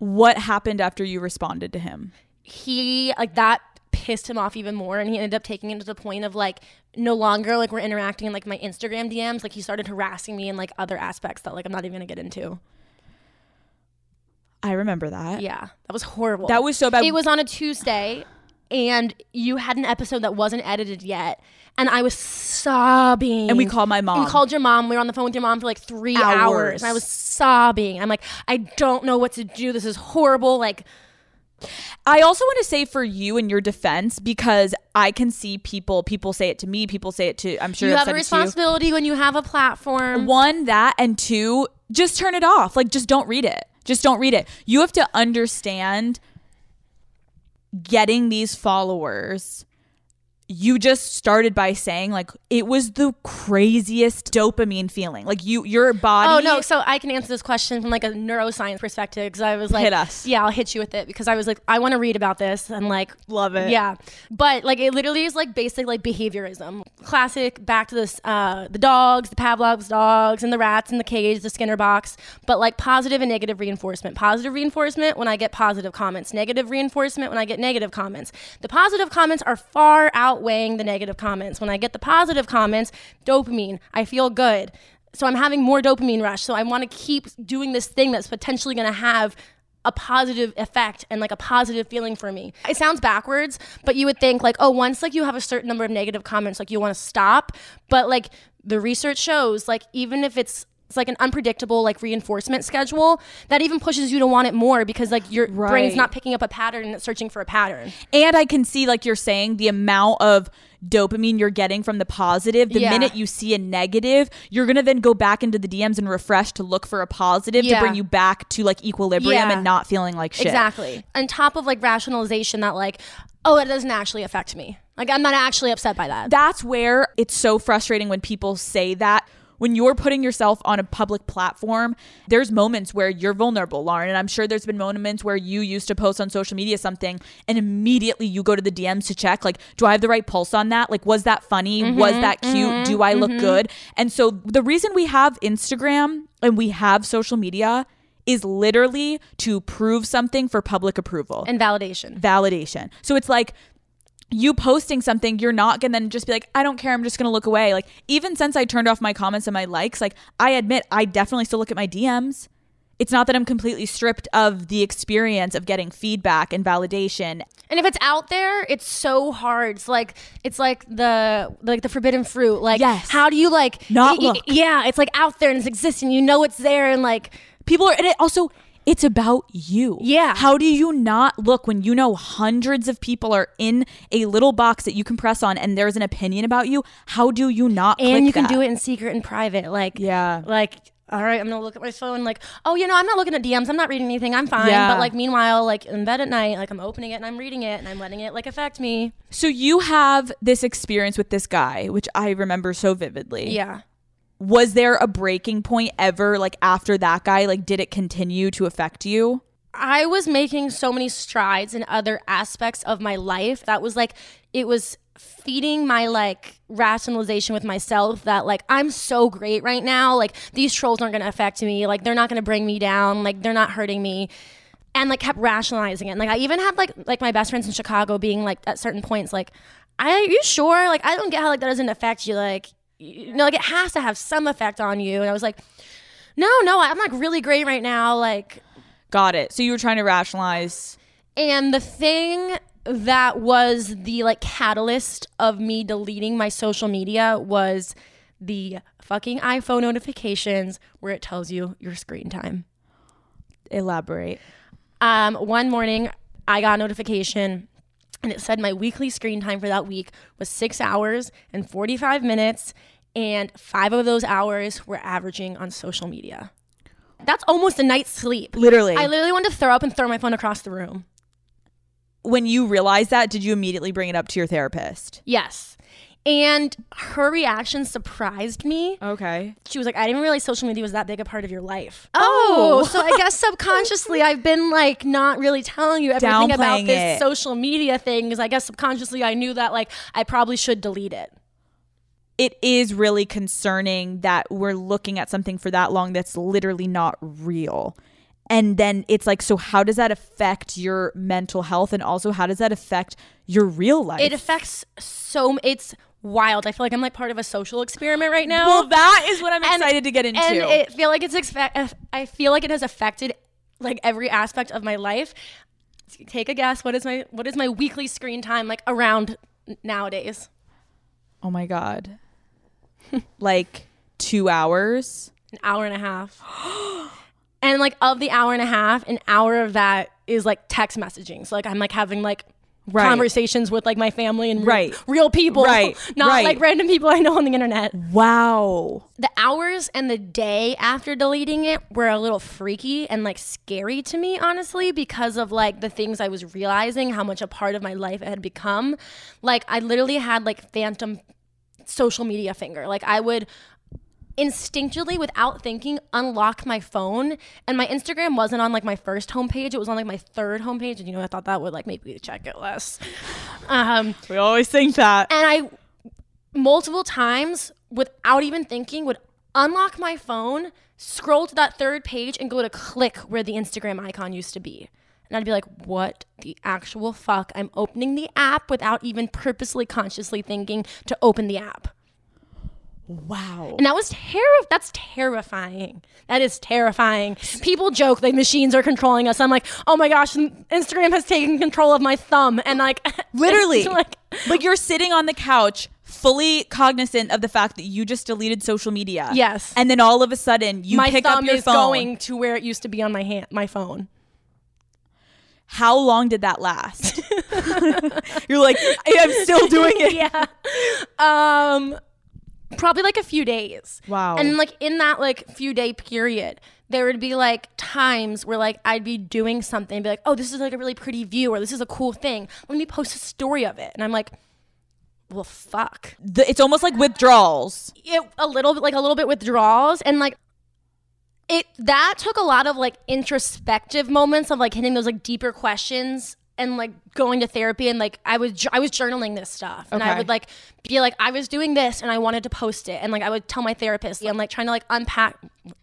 What happened after you responded to him? he like that pissed him off even more and he ended up taking it to the point of like no longer like we're interacting in like my Instagram DMs like he started harassing me in like other aspects that like I'm not even gonna get into I remember that. yeah that was horrible That was so bad. it was on a Tuesday and you had an episode that wasn't edited yet and I was sobbing And we called my mom. and we called your mom we were on the phone with your mom for like three hours, Hours. and I was sobbing I'm like I don't know what to do this is horrible like I also want to say for you in your defense because I can see people. People say it to me. People say it to. I'm sure you have a to you. responsibility when you have a platform One, that, and two, just turn it off. Like, just don't read it. Just don't read it. You have to understand getting these followers. You just started by saying like it was the craziest dopamine feeling. Like you, your body. Oh no! So I can answer this question from like a neuroscience perspective because I was like, Hit us. Yeah, I'll hit you with it because I was like, I want to read about this and like Love it. Yeah, but like it literally is like basic like behaviorism, classic. Back to this, uh, the dogs, the Pavlov's dogs, and the rats in the cage, the Skinner box. But like positive and negative reinforcement. Positive reinforcement when I get positive comments. Negative reinforcement when I get negative comments. The positive comments are far outweighing the negative comments. When I get the positive comments, dopamine. I feel good. So I'm having more dopamine rush. So I want to keep doing this thing that's potentially going to have a positive effect and like a positive feeling for me. It sounds backwards, but you would think like, oh, once like you have a certain number of negative comments, like you want to stop. But like the research shows, like even if it's it's like an unpredictable like reinforcement schedule that even pushes you to want it more because like your brain's Right. not picking up a pattern and it's searching for a pattern. And I can see, like you're saying, the amount of dopamine you're getting from the positive. The Yeah. minute you see a negative, you're gonna then go back into the DMs and refresh to look for a positive Yeah. to bring you back to like equilibrium Yeah. and not feeling like shit. Exactly. On top of like rationalization that like, oh, it doesn't actually affect me. Like I'm not actually upset by that. That's where it's so frustrating when people say that. When you're putting yourself on a public platform, there's moments where you're vulnerable, Lauren. And I'm sure there's been moments where you used to post on social media something and immediately you go to the DMs to check, like, do I have the right pulse on that? Like, was that funny? Mm-hmm. was that mm-hmm. cute? Do I look mm-hmm. good? And so the reason we have Instagram and we have social media is literally to prove something for public approval and validation. validation. So it's like you posting something, you're not gonna then just be like, I don't care, I'm just gonna look away. Like, even since I turned off my comments and my likes, like, I admit I definitely still look at my DMs. it's not that I'm completely stripped of the experience of getting feedback and validation. And if it's out there, it's so hard. It's like it's like the like the forbidden fruit. Like Yes. how do you like Not y- y- look. Yeah, it's like out there and it's existing. You know it's there and like People are, and it also, it's about you. Yeah. How do you not look when you know hundreds of people are in a little box that you can press on and there's an opinion about you? How do you not and you can that? do it in secret and private. Like Yeah. like all right, I'm gonna look at my phone. Like, oh, you know, I'm not looking at DMs. I'm not reading anything. I'm fine. Yeah. But like, meanwhile, like in bed at night, like I'm opening it and I'm reading it and I'm letting it like affect me. So you have this experience with this guy, which I remember so vividly. Yeah. Was there a breaking point ever, like after that guy? Like, did it continue to affect you? I was making so many strides in other aspects of my life. That was like, it was feeding my like rationalization with myself that like I'm so great right now. Like these trolls aren't going to affect me. Like they're not going to bring me down. Like they're not hurting me. And like kept rationalizing it. And, like I even had like like my best friends in Chicago being like at certain points like, "I are you sure? Like I don't get how like that doesn't affect you. Like you know, like it has to have some effect on you." And I was like, "No, no, I'm like really great right now. Like Got it. So you were trying to rationalize. and the thing that was the like catalyst of me deleting my social media was the fucking iPhone notifications where it tells you your screen time. Elaborate. Um, one morning, I got a notification and it said my weekly screen time for that week was six hours and 45 minutes, and five of those hours were averaging on social media. That's almost a night's sleep. Literally. I literally wanted to throw up and throw my phone across the room. when you realized that, did you immediately bring it up to your therapist? Yes. And her reaction surprised me. Okay. She was like, I didn't realize social media was that big a part of your life. Oh. oh so I guess subconsciously I've been like not really telling you everything about this it. social media thing because I guess subconsciously I knew that like I probably should delete it. It is really concerning that we're looking at something for that long that's literally not real. And then it's like, so how does that affect your mental health? And also, how does that affect your real life? It affects so it's wild. I feel like I'm like part of a social experiment right now. well, that is what I'm And- excited to get into. And it feel like it's expe- uh, I feel like it has affected like every aspect of my life. Take a guess. What is my what is my weekly screen time like around nowadays? oh my God. like two hours. An hour and a half. and like of the hour and a half, an hour of that is like text messaging. So like I'm like having like Right. conversations with like my family and real, Right. real people, Right. not Right. like random people I know on the internet. Wow. the hours and the day after deleting it were a little freaky and like scary to me honestly because of like the things i was realizing how much a part of my life it had become like i literally had like phantom social media finger. Like i would instinctually without thinking unlock my phone. And my instagram wasn't on like my first homepage. It was on like my third homepage. And you know i thought that would like make me check it less. Um We always think that. and I multiple times without even thinking would unlock my phone, scroll to that third page and go to click where the Instagram icon used to be. And I'd be like, what the actual fuck? I'm opening the app without even purposely consciously thinking to open the app. Wow. And that was terri- that's terrifying. That is terrifying. People joke like machines are controlling us. I'm like, oh my gosh, Instagram has taken control of my thumb. And like Literally. like like you're sitting on the couch fully cognizant of the fact that you just deleted social media. Yes. And then all of a sudden you my pick thumb up your is phone. going to where it used to be on my hand, my phone. How long did that last? you're like, I'm still doing it. yeah. Um, probably like a few days. Wow. And like in that like few day period, there would be like times where like I'd be doing something and be like, oh, this is like a really pretty view or this is a cool thing. Let me post a story of it. And I'm like, well, fuck. The- it's almost like withdrawals. it a little bit like a little bit withdrawals and like it that took a lot of like introspective moments of like hitting those like deeper questions and like going to therapy and like I was I was journaling this stuff. And I would like be like I was doing this and I wanted to post it. And like I would tell my therapist I'm like trying to like unpack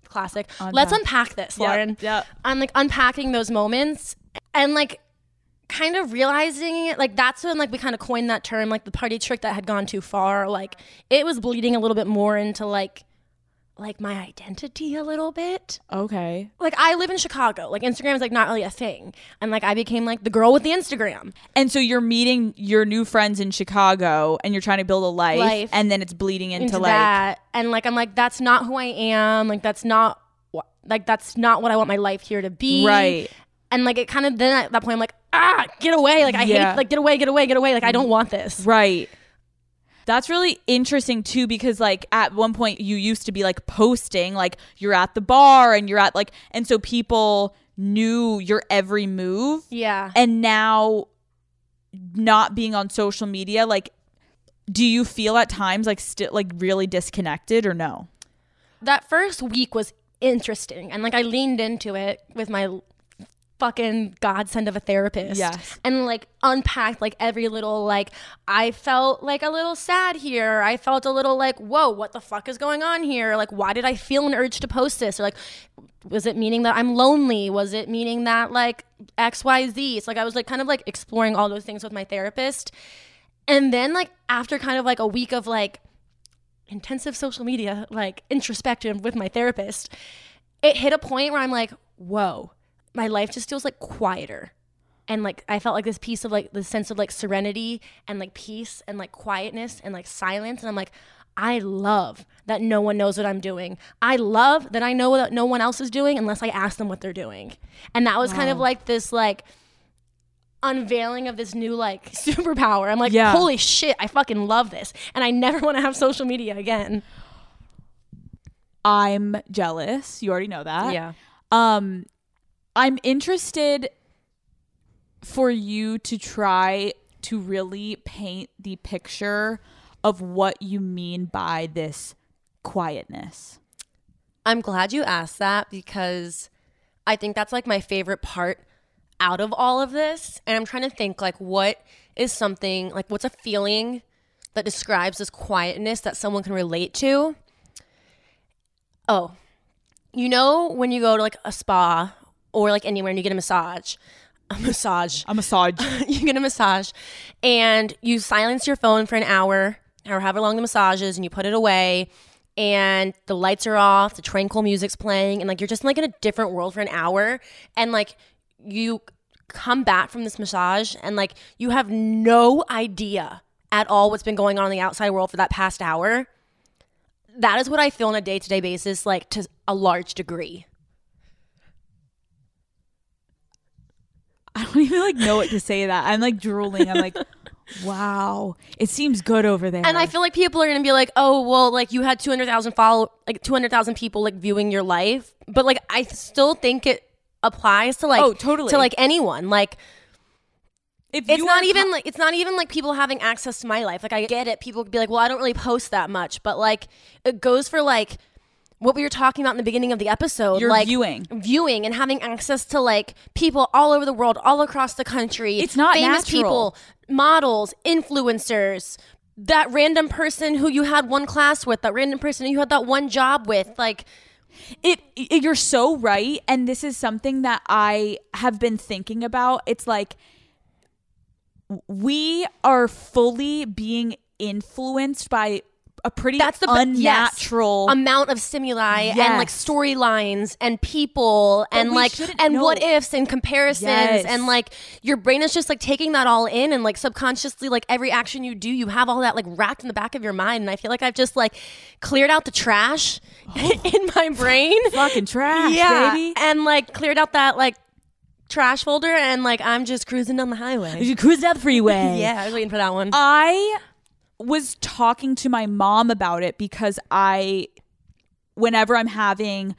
classic let's unpack this Yep, Lauren. yep. I'm like unpacking those moments and like kind of realizing it like that's when like we kind of coined that term like the party trick that had gone too far. Like it was bleeding a little bit more into like like my identity a little bit. Okay. Like I live in Chicago. Like Instagram is like not really a thing. And like I became like the girl with the Instagram. And so you're meeting your new friends in Chicago and you're trying to build a life, Life. and then it's bleeding into, into like that. And like I'm like that's not who I am. Like that's not what like that's not what I want my life here to be. Right. And like it kind of then at that point I'm like ah get away. Like I Yeah. hate like get away get away get away. Like I don't want this. Right. That's really interesting too because like at one point you used to be like posting like you're at the bar and you're at like and so people knew your every move Yeah. and now not being on social media like do you feel at times like still like really disconnected or no? that first week was interesting and like I leaned into it with my fucking godsend of a therapist. Yes. And like unpacked like every little like I felt like a little sad here. I felt a little like, whoa, what the fuck is going on here? Like why did I feel an urge to post this? Or like was it meaning that I'm lonely? Was it meaning that like XYZ? So like I was like kind of like exploring all those things with my therapist. And then like after kind of like a week of like intensive social media, like introspective with my therapist, it hit a point where I'm like, whoa, my life just feels like quieter. And like I felt like this piece of like the sense of like serenity and like peace and like quietness and like silence. And I'm like, I love that no one knows what I'm doing. I love that I know what no one else is doing unless I ask them what they're doing. And that was kind of like this like unveiling of this new like superpower. I'm like, Yeah. holy shit, I fucking love this. And I never want to have social media again. I'm jealous. You already know that. Yeah. Um, I'm interested for you to try to really paint the picture of what you mean by this quietness. I'm glad you asked that because I think that's like my favorite part out of all of this. And I'm trying to think like what is something like what's a feeling that describes this quietness that someone can relate to? Oh, you know when you go to like a spa or like anywhere and you get a massage, a massage, A massage. you get a massage and you silence your phone for an hour or however long the massage is and you put it away and the lights are off, the tranquil music's playing, and like you're just like in a different world for an hour and like you come back from this massage and like you have no idea at all what's been going on in the outside world for that past hour. That is what I feel on a day to day basis, like to a large degree. I don't even like know what to say that. I'm like drooling. I'm like, wow, it seems good over there. And I feel like people are gonna be like, oh, well, like you had two hundred thousand follow, like two hundred thousand people like viewing your life, but like I still think it applies to like, Oh, totally. to like anyone. Like if it's not even like it's not even like people having access to my life. Like I get it. People could be like, well, I don't really post that much, but like it goes for like what we were talking about in the beginning of the episode, Your like viewing. viewing, and having access to like people all over the world, all across the country. It's not famous natural. people, models, influencers. That random person who you had one class with, that random person who you had that one job with, like it, it you're so right and this is something that i have been thinking about it's like we are fully being influenced by a pretty that's the be- yes. unnatural amount of stimuli and like storylines and people and like and know. what ifs and comparisons Yes. and like your brain is just like taking that all in and like subconsciously like every action you do you have all that like racked in the back of your mind. And I feel like I've just like cleared out the trash oh. in my brain. Fucking trash yeah. baby. And like cleared out that like trash folder and like I'm just cruising down the highway. You cruise down the freeway. Yeah I was waiting for that one. I was talking to my mom about it because I whenever I'm having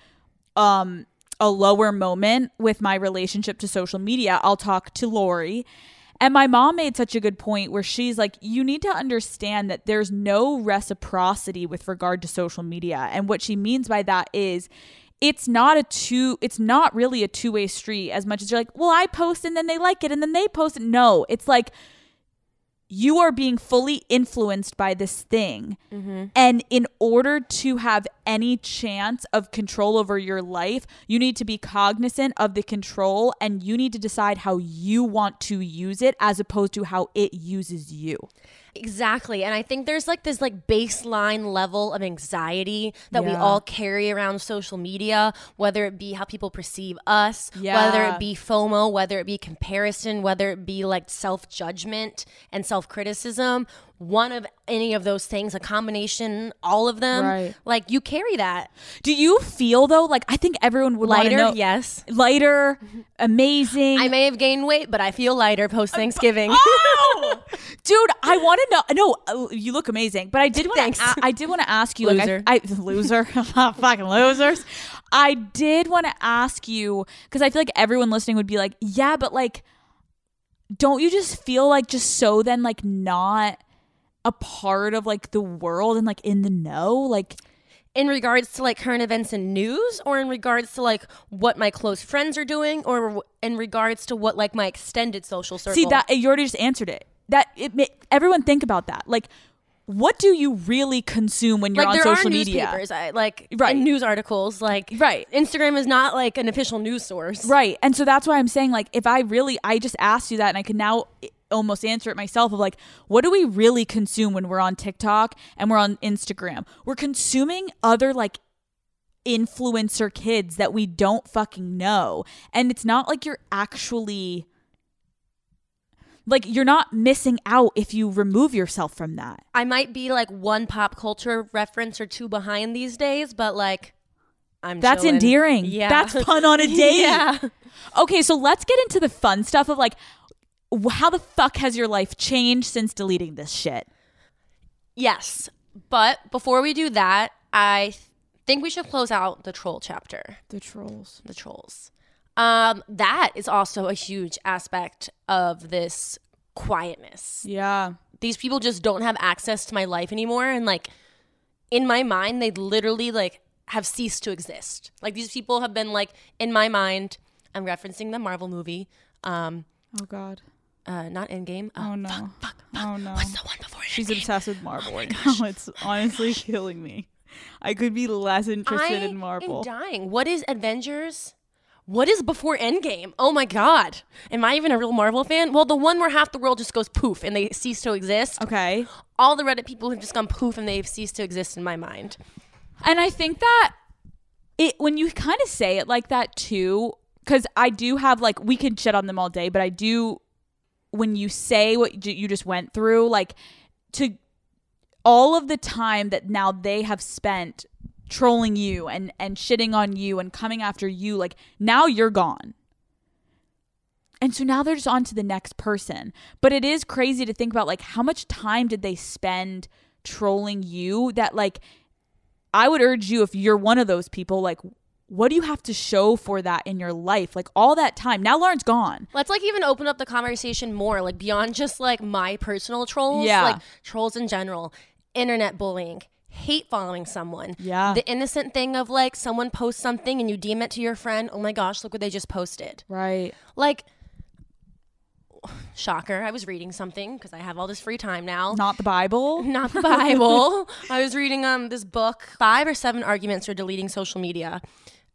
um a lower moment with my relationship to social media, I'll talk to Lori. And my mom made such a good point where she's like, you need to understand that there's no reciprocity with regard to social media. And what she means by that is it's not a two it's not really a two-way street as much as you're like, well, I post and then they like it and then they post. No, it's like you are being fully influenced by this thing. Mm-hmm. And in order to have any chance of control over your life, you need to be cognizant of the control and you need to decide how you want to use it as opposed to how it uses you. Exactly. And I think there's like this like baseline level of anxiety that we all carry around social media, whether it be how people perceive us, whether it be FOMO, whether it be comparison, whether it be like self-judgment and self-criticism, one of any of those things, a combination, all of them, Right. like you carry that. Do you feel though like I think everyone would wanna Lighter, know yes. lighter, amazing. I may have gained weight, but I feel lighter post Thanksgiving. Oh! dude, I want to know. No, uh, you look amazing, but I did want Thanks. to. I did want to ask you, like, Loser. I, I loser, fucking losers. I did want to ask you because I feel like everyone listening would be like, yeah, but like, don't you just feel like just so then like not a part of like the world and like in the know, like. in regards to like current events and news or in regards to like what my close friends are doing or in regards to what like my extended social circle See that you already just answered it. That it ma- everyone think about that. Like, what do you really consume when you're like on there social are media? newspapers I, like Right. news articles like Right. instagram is not like an official news source Right. And so that's why I'm saying, like, if I really, I just asked you that and I can now almost answer it myself of like, what do we really consume when we're on TikTok and we're on Instagram? We're consuming other, like, influencer kids that we don't fucking know. And it's not like you're actually, like, you're not missing out if you remove yourself from that. i might be like one pop culture reference or two behind these days but like i'm That's chilling. endearing. yeah That's fun on a date. yeah Okay, so let's get into the fun stuff of like, how the fuck has your life changed since deleting this shit? yes but before we do that i think we should close out the troll chapter The trolls. the trolls. Um, that is also a huge aspect of this quietness. Yeah. These people just don't have access to my life anymore, and like in my mind, they literally like have ceased to exist. Like these people have been like in my mind. I'm referencing the Marvel movie, um, Oh God. Uh, not Endgame. Oh Uh, no. fuck, fuck, fuck. Oh no. What's the one before She's Endgame? obsessed with Marvel right now. It's honestly killing me. I could be less interested I in Marvel. am dying. What is Avengers? What is before Endgame? Oh my god. Am I even a real Marvel fan? Well, the one where half the world just goes poof and they cease to exist. okay. All the Reddit people have just gone poof and they've ceased to exist in my mind. And I think that it when you kind of say it like that too, because I do have like we can shit on them all day, but I do when you say what you just went through, like to all of the time that now they have spent trolling you and and shitting on you and coming after you, like now you're gone. And so now they're just on to the next person. But it is crazy to think about like how much time did they spend trolling you that like I would urge you if you're one of those people, like, what do you have to show for that in your life? Like all that time. Now Lauren's gone. Let's like even open up the conversation more, like beyond just like my personal trolls, Yeah. like trolls in general, internet bullying, hate following someone. Yeah. The innocent thing of like someone posts something and you DM it to your friend, oh my gosh, look what they just posted. Right. Like shocker, I was reading something because I have all this free time now. Not the Bible. not the Bible. I was reading um this book, Five or Seven Arguments for Deleting Social Media.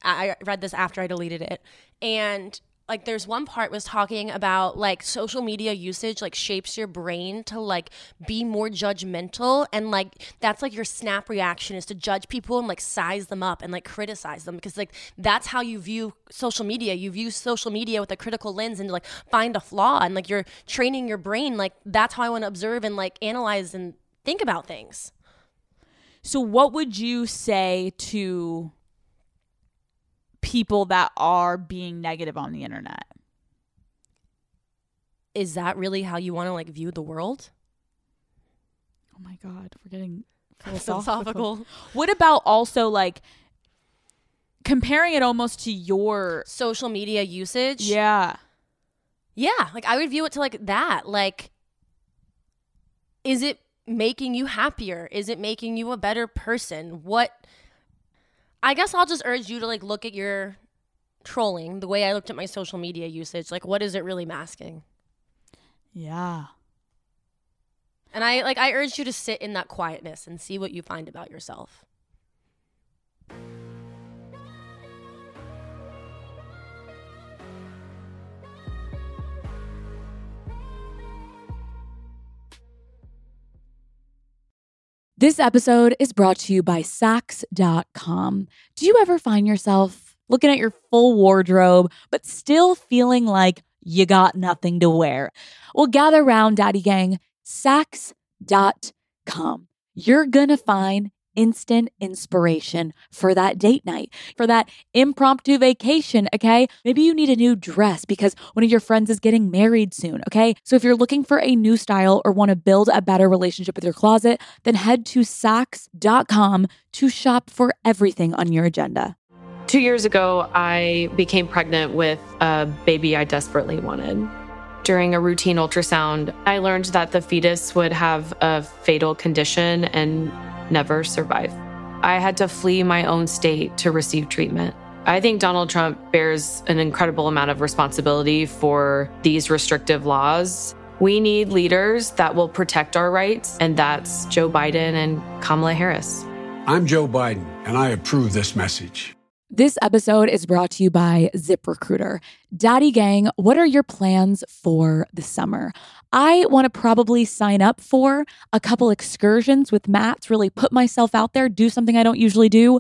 I read this after I deleted it, and like there's one part was talking about like social media usage like shapes your brain to like be more judgmental. And like that's like your snap reaction is to judge people and like size them up and like criticize them. Because like that's how you view social media. You view social media with a critical lens and like find a flaw. And like you're training your brain. Like that's how I want to observe and like analyze and think about things. So, what would you say to people that are being negative on the internet? is that really how you want to like view the world Oh my God, we're getting philosophical. philosophical What about also like comparing it almost to your. social media usage Yeah. Yeah, like I would view it to like that. Like, is it making you happier? Is it making you a better person? What? I guess I'll just urge you to like look at your trolling the way I looked at my social media usage. Like, what is it really masking? Yeah. And I like I urge you to sit in that quietness and see what you find about yourself. This episode is brought to you by Saks.com. Do you ever find yourself looking at your full wardrobe, but still feeling like you got nothing to wear? Well, gather round, Daddy Gang. Saks.com. You're going to find instant inspiration for that date night, for that impromptu vacation, okay? Maybe you need a new dress because one of your friends is getting married soon, okay? So if you're looking for a new style or want to build a better relationship with your closet, then head to Saks.com to shop for everything on your agenda. Two years ago, I became pregnant with a baby I desperately wanted. During a routine ultrasound, I learned that the fetus would have a fatal condition and never survive. I had to flee my own state to receive treatment. I think Donald Trump bears an incredible amount of responsibility for these restrictive laws. We need leaders that will protect our rights, and that's Joe Biden and Kamala Harris. I'm Joe Biden, and I approve this message. This episode is brought to you by ZipRecruiter. Daddy Gang, what are your plans for the summer? I want to probably sign up for a couple excursions with Matt to really put myself out there, do something I don't usually do.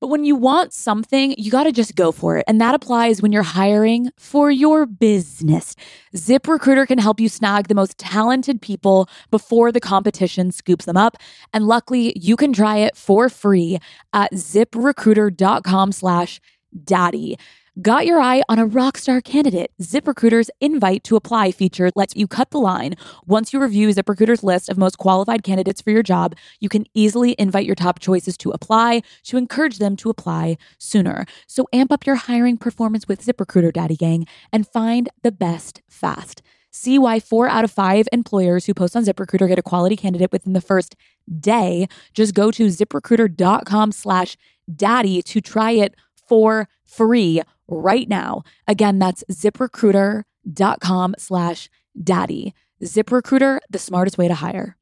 But when you want something, you got to just go for it. And that applies when you're hiring for your business. ZipRecruiter can help you snag the most talented people before the competition scoops them up. And luckily, you can try it for free at ziprecruiter.com slash daddy. Got your eye on a rockstar candidate? ZipRecruiter's invite to apply feature lets you cut the line. Once you review ZipRecruiter's list of most qualified candidates for your job, you can easily invite your top choices to apply to encourage them to apply sooner. So amp up your hiring performance with ZipRecruiter, Daddy Gang, and find the best fast. See why four out of five employers who post on ZipRecruiter get a quality candidate within the first day. Just go to ziprecruiter.com slash daddy to try it for free right now. Again, that's ziprecruiter.com slash daddy. ZipRecruiter, the smartest way to hire.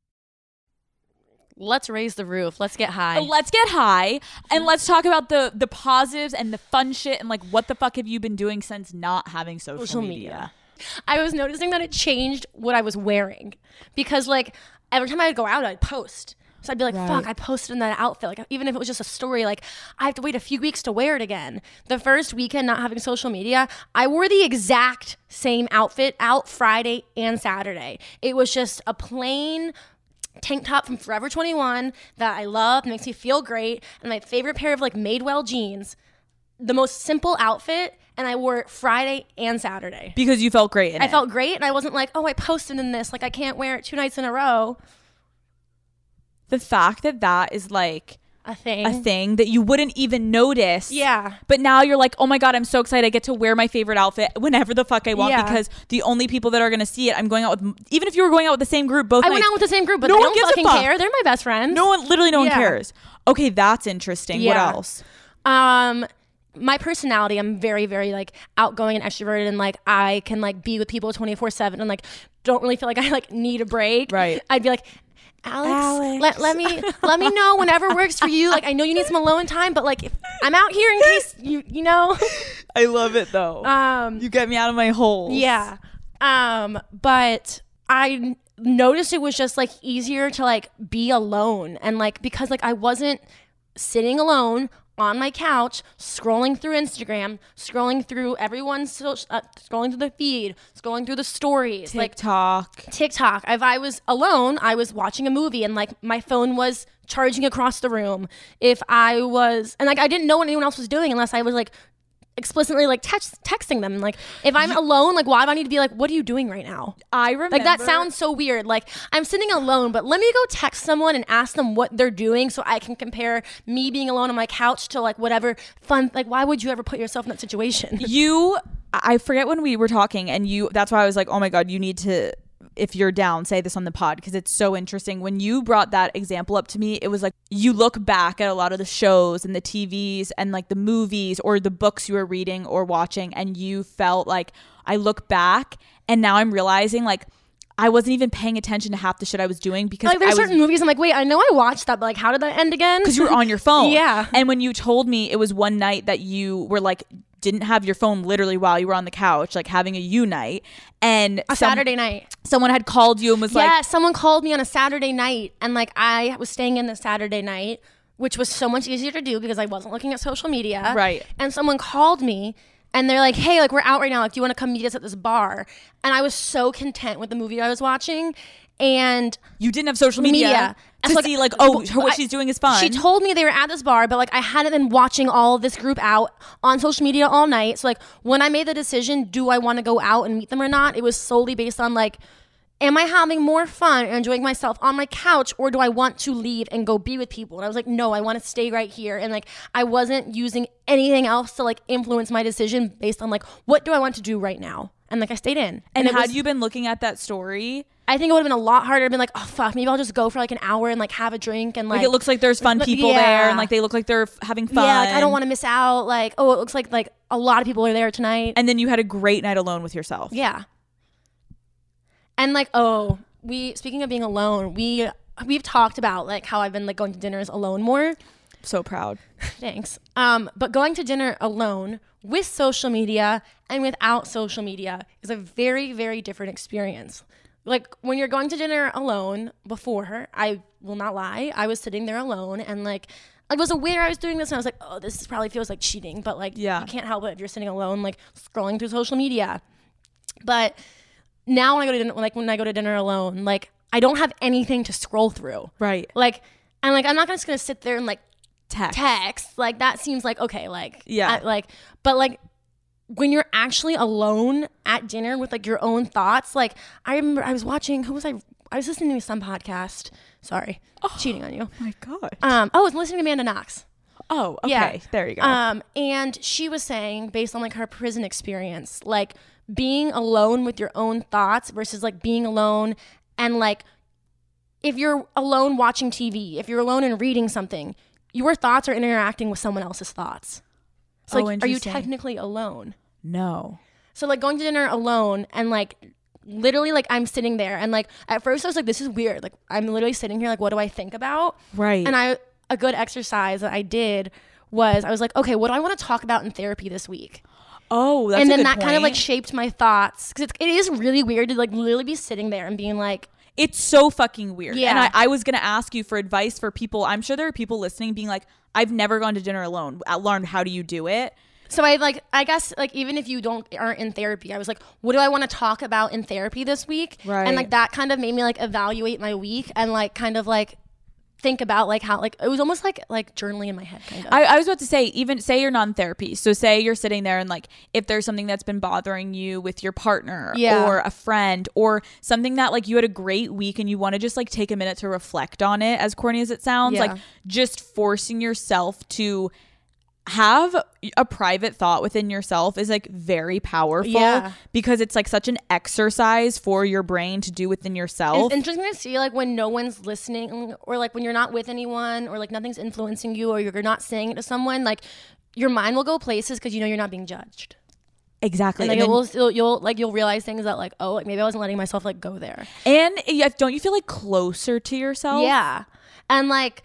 Let's raise the roof. Let's get high. Let's get high and mm-hmm. let's talk about the the positives and the fun shit and like what the fuck have you been doing since not having social, Social media? media. I was noticing that it changed what I was wearing because like every time I'd go out, I'd post. So I'd be like, fuck, I posted in that outfit. Like, even if it was just a story, like, I have to wait a few weeks to wear it again. The first weekend not having social media, I wore the exact same outfit out Friday and Saturday. It was just a plain tank top from Forever 21 that I love, makes me feel great, and my favorite pair of like Madewell jeans. The most simple outfit, and I wore it Friday and Saturday. Because you felt great in I it. felt great, and I wasn't like, oh, I posted in this. Like, I can't wear it two nights in a row. The fact that that is like A thing. a thing that you wouldn't even notice. Yeah. But now you're like, oh my God, I'm so excited. I get to wear my favorite outfit whenever the fuck I want Yeah. because the only people that are going to see it, I'm going out with, even if you were going out with the same group, both I went out with the same group, but No they one don't fucking fuck. care. They're my best friends. No one, literally no one cares. Okay, that's interesting. Yeah. What else? Um, my personality, I'm very, very like outgoing and extroverted, and like I can like be with people 24 seven, and like don't really feel like I like need a break. Right. I'd be like. Alex, Let, let me let me know whenever works for you. Like I know you need some alone time, but like if I'm out here in case you you know. I love it though. Um, you get me out of my hole. Yeah. Um, but I noticed it was just like easier to like be alone and like because like I wasn't sitting alone on my couch scrolling through Instagram, scrolling through everyone's social, uh, scrolling through the feed, scrolling through the stories, like TikTok. TikTok. If I was alone, I was watching a movie and like my phone was charging across the room. If I was, and like I didn't know what anyone else was doing unless I was like explicitly like text, texting them. Like if I'm alone, like why do I need to be like, what are you doing right now? I remember. Like that sounds so weird. Like I'm sitting alone, but let me go text someone and ask them what they're doing so I can compare me being alone on my couch to like whatever fun. Like why would you ever put yourself in that situation? you i forget when we were talking and you that's why i was like oh my god you need to if you're down say this on the pod because it's so interesting when you brought that example up to me it was like you look back at a lot of the shows and the tvs and like the movies or the books you were reading or watching and you felt like i look back and now i'm realizing like i wasn't even paying attention to half the shit i was doing because Like there's was certain movies I'm like, wait, I know I watched that, but like how did that end again? because you were on your phone. Yeah. And when you told me it was one night that you were like didn't have your phone literally while you were on the couch, like having a U night, and A some- Saturday night. someone had called you and was yeah, like, "Yeah, someone called me on a Saturday night, and like I was staying in the Saturday night, which was so much easier to do because I wasn't looking at social media. Right. And someone called me, and they're like, "Hey, like we're out right now. Like, do you want to come meet us at this bar?" And I was so content with the movie I was watching, and you didn't have social media, Media. to So, see like, oh, her, what I- she's doing is fun. She told me they were at this bar, but like I hadn't been watching all this group out on social media all night. So like when I made the decision, do I want to go out and meet them or not? It was solely based on like, am I having more fun and enjoying myself on my couch, or do I want to leave and go be with people? And I was like, no, I want to stay right here. And like I wasn't using anything else to like influence my decision based on like what do I want to do right now. And like I stayed in. and it had was- you been looking at that story, I think it would have been a lot harder. to Been like, oh fuck, maybe I'll just go for like an hour and like have a drink and like, like it looks like there's fun people there, and like they look like they're f- having fun. Yeah, like I don't want to miss out. Like, oh, it looks like like a lot of people are there tonight. And then you had a great night alone with yourself. yeah. And like, oh, we speaking of being alone, we we've talked about like how I've been like going to dinners alone more. So proud. Thanks. Um, but going to dinner alone with social media and without social media is a very, very different experience. Like when you're going to dinner alone before, I will not lie, I was sitting there alone and like I was aware I was doing this and I was like, oh, this probably feels like cheating, but like Yeah. you can't help it if you're sitting alone, like scrolling through social media. But now when I go to dinner, like when I go to dinner alone, like I don't have anything to scroll through. Right. Like, and like I'm not just gonna sit there and like Text. text like that seems like okay like Yeah. I- like but like when you're actually alone at dinner with like your own thoughts like i remember i was watching who was i i was listening to some podcast sorry cheating on you Oh my god. um oh i was listening to amanda knox oh, okay. yeah. There you go. um and she was saying based on like her prison experience like being alone with your own thoughts versus like being alone and like if you're alone watching tv if you're alone and reading something your thoughts are interacting with someone else's thoughts so Oh, like, are you technically alone no. so like going to dinner alone and like literally like i'm sitting there and like at first i was like this is weird like i'm literally sitting here like what do i think about Right. and I a good exercise that I did was I was like, okay, what do I want to talk about in therapy this week? oh, that's and then that kind of like shaped my thoughts because it is really weird to like literally be sitting there and being like, it's so fucking weird. Yeah. And. I, I was gonna ask you for advice for people. I'm sure there are people listening being like, I've never gone to dinner alone. Uh, I learned how do you do it? so I like I guess like even if you don't aren't in therapy, I was like, what do I want to talk about in therapy this week? Right. And like that kind of made me like evaluate my week and like kind of like think about like how like it was almost like like journaling in my head kind of. I, I was about to say, even say you're non therapy. So say you're sitting there and like if there's something that's been bothering you with your partner Yeah. or a friend or something that like you had a great week and you want to just like take a minute to reflect on it, as corny as it sounds, Yeah. like just forcing yourself to have a private thought within yourself is like very powerful Yeah. because it's like such an exercise for your brain to do within yourself. It's interesting to see like when no one's listening or like when you're not with anyone or like nothing's influencing you or you're not saying it to someone, like your mind will go places because you know you're not being judged. exactly. And like And it will still you'll like you'll realize things that like, oh like maybe I wasn't letting myself like go there. and don't you feel like closer to yourself? Yeah. And like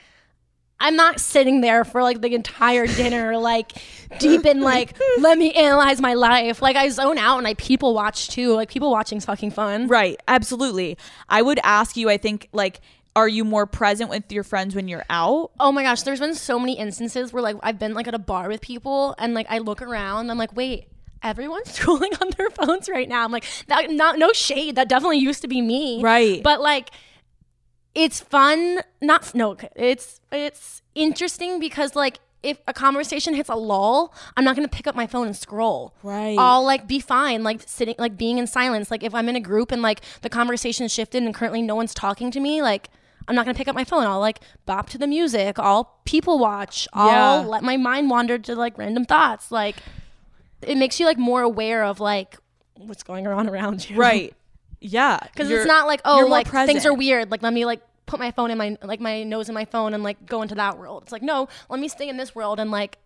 I'm not sitting there for like the entire dinner, like deep in like, let me analyze my life. Like I zone out and I people watch too. Like people watching's fucking fun. Right, absolutely. I would ask you, I think, like, are you more present with your friends when you're out? Oh my gosh, there's been so many instances where like I've been like at a bar with people and like I look around, I'm like, wait, everyone's scrolling on their phones right now. I'm like, that, not no shade. That definitely used to be me. Right. But like it's fun, not no, it's it's interesting because like if a conversation hits a lull, I'm not gonna pick up my phone and scroll. Right. I'll like be fine, like sitting, like being in silence. Like if I'm in a group and like the conversation shifted and currently no one's talking to me, like I'm not gonna pick up my phone. I'll like bop to the music. I'll people watch. I'll Yeah. let my mind wander to like random thoughts. Like it makes you like more aware of like what's going on around you. Right. Yeah. Because it's not like oh like things are weird. Like let me like put my phone in my like my nose in my phone and like go into that world. It's like no, let me stay in this world and like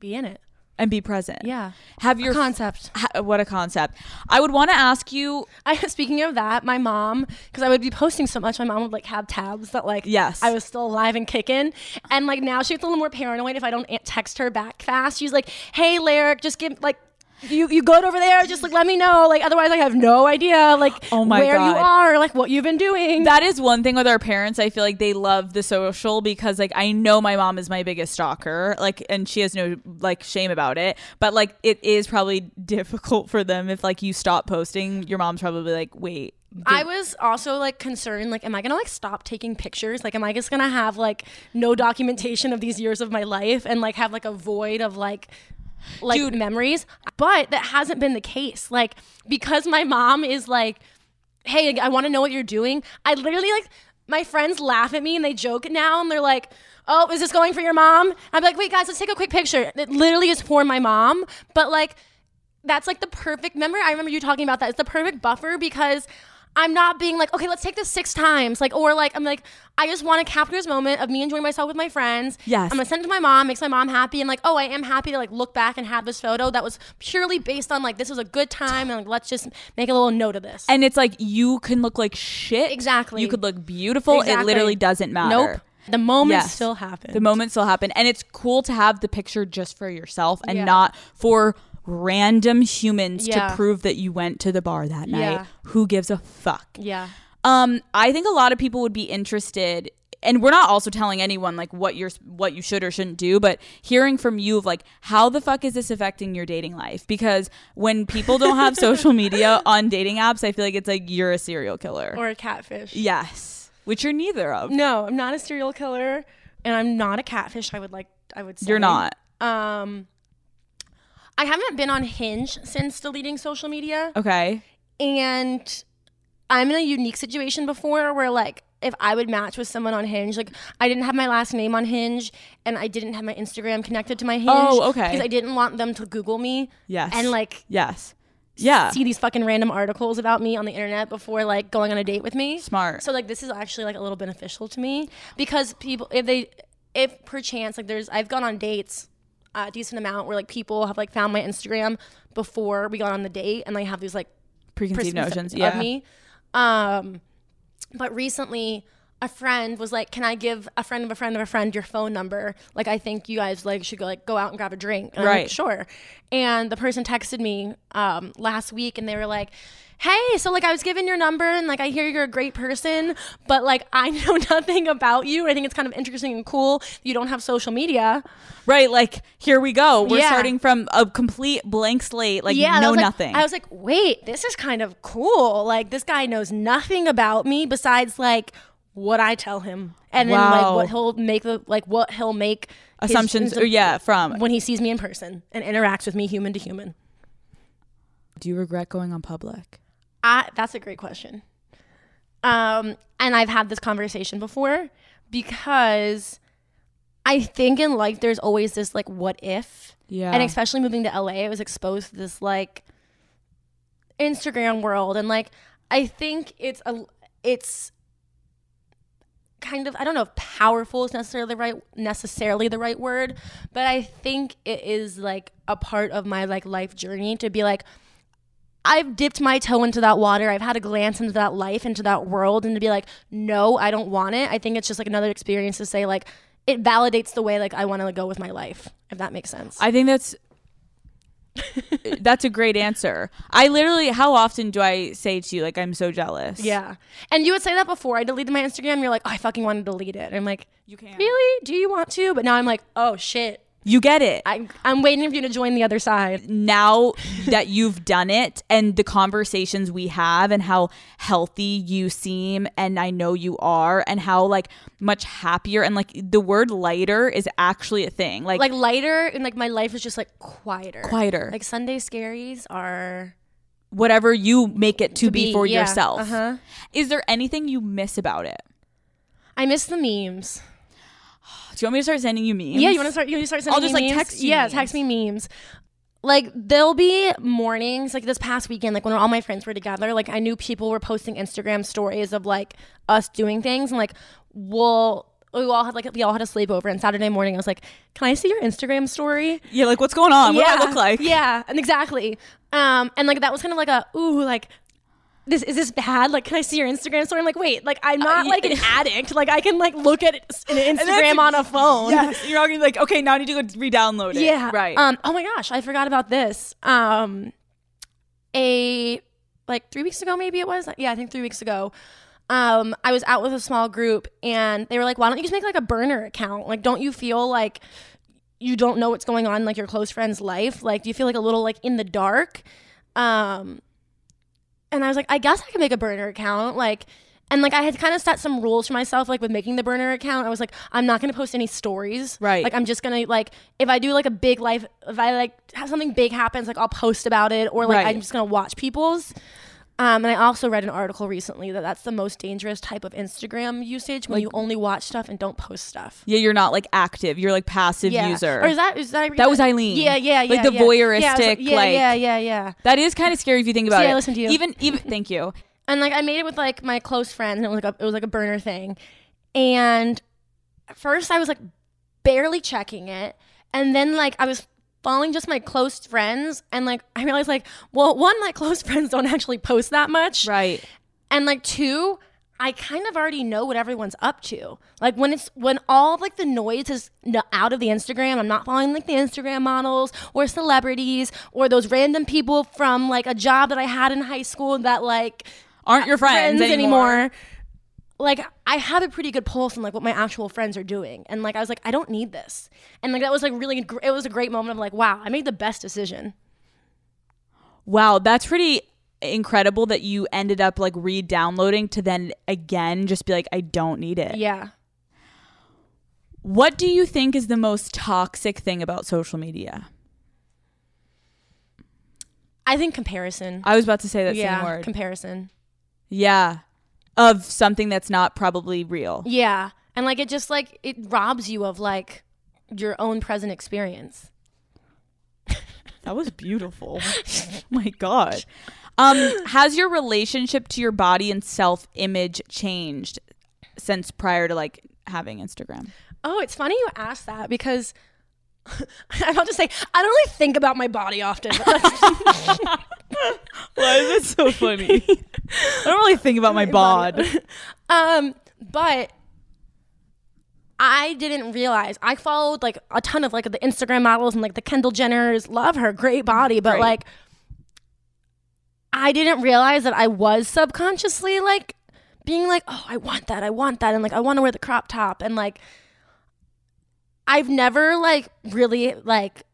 be in it. and be present. Yeah. Have your concept. Ha- what a concept. I would want to ask you I speaking of that, my mom, because I would be posting so much, my mom would like have tabs that like Yes. I was still alive and kicking, and like now she gets a little more paranoid if I don't text her back fast. She's like, "Hey, Lyric, just give like." You, you good over there? Just like let me know. Like otherwise, I have no idea like Oh my where you are, like what you've been doing. that is one thing with our parents. I feel like they love the social because like I know my mom is my biggest stalker, like and she has no like shame about it. But like it is probably difficult for them if like you stop posting, your mom's probably like, "Wait, I was also like concerned, like, am I gonna like stop taking pictures? Like, am I just gonna have like no documentation of these years of my life and like have like a void of like like Dude. memories? But that hasn't been the case. Like, because my mom is like, hey, I want to know what you're doing. I literally like my friends laugh at me and they joke now and they're like, oh, is this going for your mom? I'm like, wait, guys, let's take a quick picture. It literally is for my mom, but like that's like the perfect remember i remember you talking about that it's the perfect buffer because i'm not being like okay let's take this six times like or like i'm like i just want to capture this moment of me enjoying myself with my friends Yes. i'm gonna send it to my mom makes my mom happy and like oh i am happy to like look back and have this photo that was purely based on like this was a good time and like let's just make a little note of this And it's like you can look like shit. Exactly. You could look beautiful. Exactly. It literally doesn't matter. nope the moment Yes. still happens The moment still happen. And it's cool to have the picture just for yourself and Yeah. not for random humans Yeah. to prove that you went to the bar that night. Yeah. Who gives a fuck? yeah Um, I think a lot of people would be interested and we're not also telling anyone like what you're what you should or shouldn't do, but hearing from you of like how the fuck is this affecting your dating life? Because when people don't have social media on dating apps, I feel like it's like you're a serial killer. or a catfish yes, which you're neither of. no i'm not a serial killer and i'm not a catfish i would like i would say You're not. Um, I haven't been on Hinge since deleting social media, Okay. and I'm in a unique situation before where like if I would match with someone on Hinge, like I didn't have my last name on Hinge, and I didn't have my Instagram connected to my Hinge. Oh, okay. Because I didn't want them to Google me. Yes. And like Yes. Yeah. see these fucking random articles about me on the internet before like going on a date with me. Smart. So like this is actually like a little beneficial to me because people if they if perchance like there's I've gone on dates a decent amount where like people have like found my Instagram before we got on the date and they have these like Preconceived notions. of Yeah. me. Um, but recently, a friend was like, "Can I give a friend of a friend of a friend your phone number? Like, I think you guys like should go like go out and grab a drink." And I'm like, Right. sure. And the person texted me um, last week, and they were like. Hey, so like I was given your number and like I hear you're a great person, but like I know nothing about you. I think it's kind of interesting and cool. that You don't have social media. Right. Like, here we go. We're Yeah. starting from a complete blank slate. Like, yeah, and I know was like- nothing. I was like, wait, this is kind of cool. Like this guy knows nothing about me besides like what I tell him, and then like what he'll make the like what he'll make Assumptions. his- Or, yeah. From. when he sees me in person and interacts with me human to human. Do you regret going on public? I, that's a great question. Um, and I've had this conversation before because I think in life there's always this like what if. Yeah. And especially moving to LA, I was exposed to this like Instagram world and like I think it's a it's kind of I don't know if powerful is necessarily the right necessarily the right word, but I think it is like a part of my like life journey to be like I've dipped my toe into that water. I've had a glance into that life, into that world, and to be like, no, I don't want it. I think it's just like another experience to say like it validates the way like I want to go with my life, if that makes sense. I think that's that's a great answer. I literally, how often do I say to you like I'm so jealous? yeah, and you would say that before I deleted my Instagram. You're like, oh, I fucking want to delete it. And I'm like, you can't. really? Do you want to? But now I'm like, oh shit. You get it. I'm, I'm waiting for you to join the other side. now that you've done it and the conversations we have and how healthy you seem and I know you are and how like much happier and like the word lighter is actually a thing. Like, Like lighter and like my life is just like quieter. quieter. Like Sunday scaries are whatever you make it to, be, be, for yeah, yourself. uh-huh. Is there anything you miss about it? I miss the memes. Do you want me to start sending you memes? Yeah, you want to start? You want to start sending I'll just, me like, memes? text you Yeah, memes. text me memes. Like there'll be mornings, like this past weekend, like when all my friends were together. Like I knew people were posting Instagram stories of like us doing things, and like we'll we all had like we all had a sleepover, and Saturday morning I was like, "Can I see your Instagram story?" Yeah, like what's going on? What do I look like? Yeah, and exactly. Um, and like that was kind of like a ooh, like this is this bad? Like, can I see your Instagram story? I'm like, wait, like I'm not Uh, like an addict. Like I can like look at an Instagram on a phone. Yes, you're not gonna be like, okay, now I need to go re-download it. Yeah. right. Um. Oh my gosh, I forgot about this. Um. A like three weeks ago, maybe it was. Yeah, I think three weeks ago. Um, I was out with a small group, and they were like, "Why don't you just make like a burner account? Like, don't you feel like you don't know what's going on in like your close friend's life? Like, do you feel like a little like in the dark?" Um. And I was like, I guess I can make a burner account. Like, and like I had kind of set some rules for myself, like with making the burner account. I was like, I'm not gonna post any stories. Right. Like I'm just gonna like if I do like a big life, if I like have something big happens, like I'll post about it, or like Right. I'm just gonna watch people's. Um, and I also read an article recently that that's the most dangerous type of Instagram usage when you only watch stuff and don't post stuff. yeah, you're not like active. You're like passive Yeah. user. Or is that is that That was Eileen. Yeah, yeah, yeah. Like the yeah. Yeah, I was voyeuristic, yeah, like- yeah, yeah, yeah. that is kind of scary if you think about See, it. I listened to you. Even even thank you. and like I made it with like my close friends, and it was like a, it was like a burner thing. And at first, I was like barely checking it, and then like I was following just my close friends, and like I realized like, well, one, my close friends don't actually post that much, Right. and like two. I kind of already know what everyone's up to. Like when it's when all like the noise is out of the Instagram, I'm not following like the Instagram models or celebrities or those random people from like a job that I had in high school that like Aren't your friends, anymore? Like I have a pretty good pulse on like what my actual friends are doing, and like I was like, I don't need this, and like that was like really, gr- it was a great moment of like, wow, I made the best decision. Wow, that's pretty incredible that you ended up like re-downloading to then again just be like, I don't need it. Yeah. What do you think is the most toxic thing about social media? I think comparison. I was about to say that yeah, same word. comparison. yeah. Of something that's not probably real. Yeah, and like it just like it robs you of like your own present experience. That was beautiful. oh my god. Um, has your relationship to your body and self-image changed since prior to like having Instagram? Oh, it's funny you asked that because I'm about to say I don't really think about my body often. Why is it so funny? I don't really think about my bod. Um, but I didn't realize I followed like a ton of like the Instagram models and like the Kendall Jenners. Love her, great body, but like I didn't realize that I was subconsciously like being like, oh, I want that, I want that, and like I want to wear the crop top, and like I've never like really like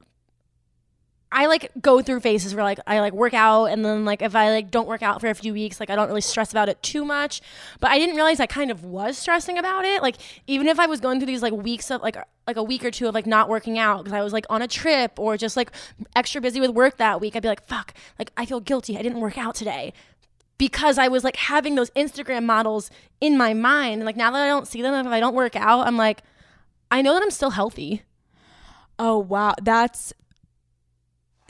I like go through phases where like I like work out and then like if I like don't work out for a few weeks, like I don't really stress about it too much. But I didn't realize I kind of was stressing about it. Like even if I was going through these like weeks of like like a week or two of like not working out because I was like on a trip or just like extra busy with work that week, I'd be like, fuck, like I feel guilty. I didn't work out today. Because I was like having those Instagram models in my mind. And like now that I don't see them, if I don't work out, I'm like, I know that I'm still healthy. Oh wow, that's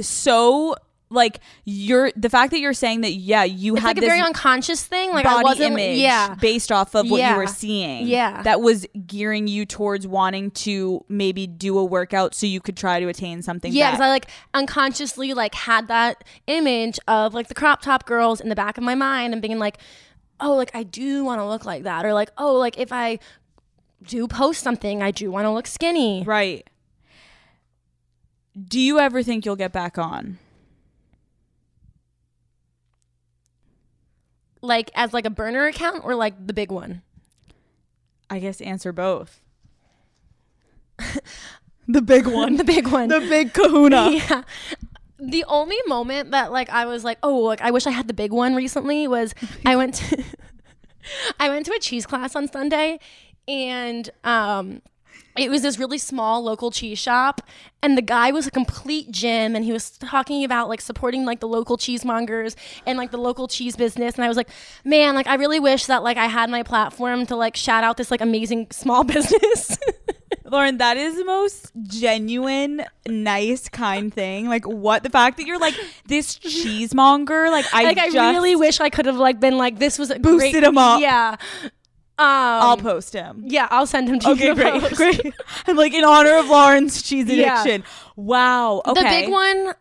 so like you're the fact that you're saying that yeah you It's had like a very unconscious thing. Like I body wasn't, image yeah, based off of what you were seeing Yeah. that was gearing you towards wanting to maybe do a workout so you could try to attain something Yeah, because I like unconsciously like had that image of like the crop top girls in the back of my mind and being like, oh, like I do want to look like that, or like oh, like if I do post something, I do want to look skinny. right do you ever think you'll get back on Like as like a burner account or like the big one. i guess answer both the big one The big one. the big kahuna yeah. The only moment that like I was like, oh, like I wish I had the big one recently was I went to I went to a cheese class on Sunday and um it was this really small local cheese shop and the guy was a complete gym and he was talking about like supporting like the local cheesemongers and like the local cheese business and I was like man like I really wish that like I had my platform to like shout out this like amazing small business Lauren, that is the most genuine, nice, kind thing. Like, what the fact that you're like this cheesemonger, like I like I really wish I could have like been like this was a Boosted great, him up. Yeah. Um, I'll post him. Yeah, I'll send him to Okay, you. great, post. great. I'm like in honor of Lauren's cheese Yeah. addiction. Wow. Okay. The big one,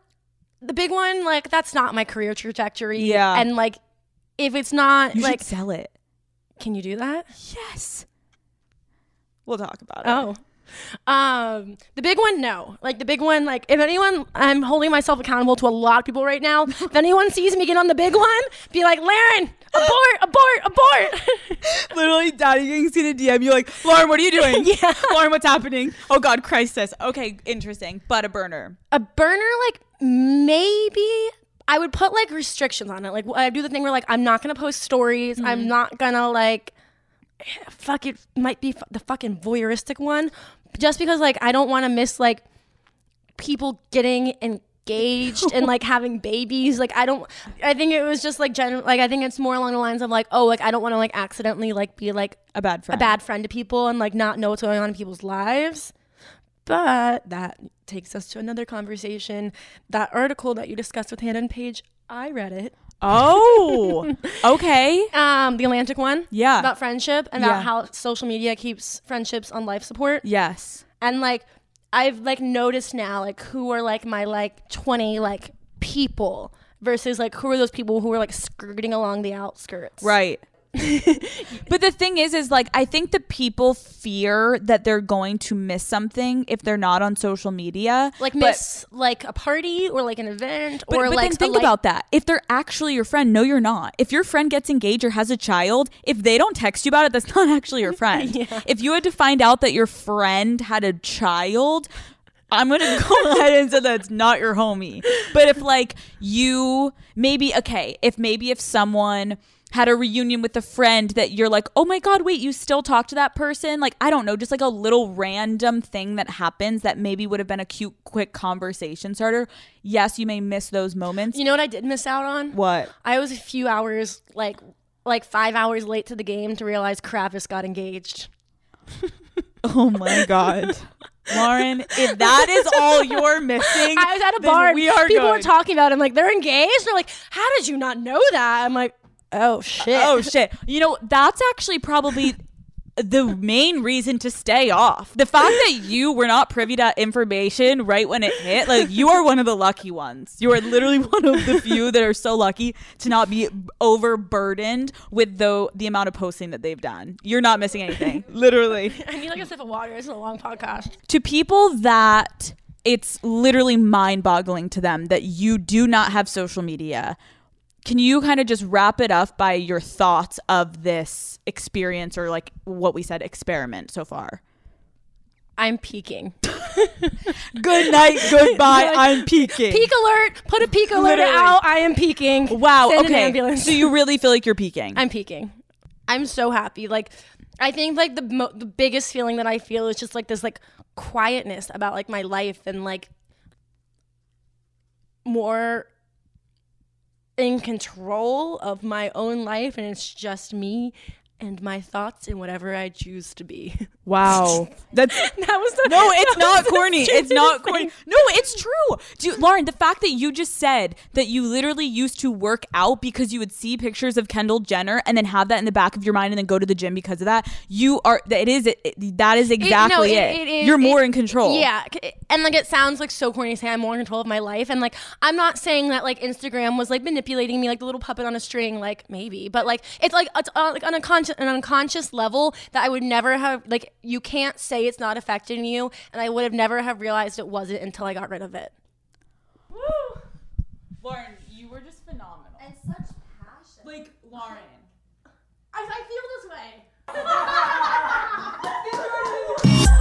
the big one, like that's not my career trajectory. Yeah. and like if it's not You like, sell it. can you do that? Yes. We'll talk about it. Oh. Um, the big one, no. Like the big one, like if anyone, I'm holding myself accountable to a lot of people right now. if anyone sees me get on the big one, be like, Lauren, abort, abort, abort. Literally, daddy getting seen a DM. You're like, Lauren, what are you doing? Yeah. Lauren, what's happening? Oh God, crisis. Okay, interesting. But a burner. a burner, like maybe I would put like restrictions on it. Like I do the thing where like I'm not gonna post stories. Mm-hmm. I'm not gonna like fuck it might be f- the fucking voyeuristic one, just because like I don't want to miss like people getting engaged and like having babies. Like I don't. I think it was just like general. Like I think it's more along the lines of like oh like I don't want to like accidentally like be like A bad friend, a bad friend to people and like not know what's going on in people's lives. But that takes us to another conversation. That article that you discussed with Hannah and Paige, I read it. Oh. okay. Um, the Atlantic one. Yeah. About friendship and about Yeah. how social media keeps friendships on life support. Yes. And like I've like noticed now like who are like my like 20 like people versus like who are those people who are like skirting along the outskirts. Right. But the thing is, is like I think the people fear that they're going to miss something if they're not on social media. Like But- miss like a party or like an event But, or but like then think like- about that. If they're actually your friend, no, you're not. If your friend gets engaged or has a child, if they don't text you about it, that's not actually your friend. If you had to find out that your friend had a child, I'm gonna go ahead and say that's not your homie. But if like you maybe okay, if maybe if someone had a reunion with a friend that you're like, oh my God, wait, you still talk to that person? Like, I don't know, just like a little random thing that happens that maybe would have been a cute, quick conversation starter. Yes, you may miss those moments. You know what I did miss out on? what? I was a few hours like like five hours late to the game to realize Kravis got engaged. Oh my God. Lauren, if that is all you're missing, I was at a bar. We are people good. were talking about. It. I'm like, they're engaged. They're like, how did you not know that? I'm like, oh shit. Oh shit. You know, that's actually probably the main reason to stay off. The fact that you were not privy to information right when it hit, like you are one of the lucky ones. You are literally one of the few that are so lucky to not be overburdened with the the amount of posting that they've done. You're not missing anything. literally. I need like a sip of water. It's a long podcast. to people that it's literally mind-boggling to them that you do not have social media can you kind of just wrap it up by your thoughts of this experience or like what we said experiment so far I'm peeking. good night goodbye i'm peaking Peak alert! Put a peak alert Literally. out. I am peaking. wow Send okay so you really feel like you're peaking I'm peaking. I'm so happy. Like, I think like the mo- the biggest feeling that I feel is just like this like quietness about like my life and like more in control of my own life, and it's just me and my thoughts and whatever I choose to be. wow that's that was the, No, it's not corny. It's not corny. thing. No, it's true. Lauren, the fact that you just said that you literally used to work out because you would see pictures of Kendall Jenner and then have that in the back of your mind and then go to the gym because of that, you are that it is it, that is exactly it. it is- You're more it- in control. Yeah, and like it sounds like so corny to say I'm more in control of my life, and like I'm not saying that like Instagram was like manipulating me like the little puppet on a string, like maybe, but like it's like it's uh, like on a conscious an unconscious level that I would never have like you can't say it's not affecting you, and I would have never have realized it wasn't until I got rid of it. Woo! Lauren, you were just phenomenal. And such passion. Like Lauren. I, I feel this way.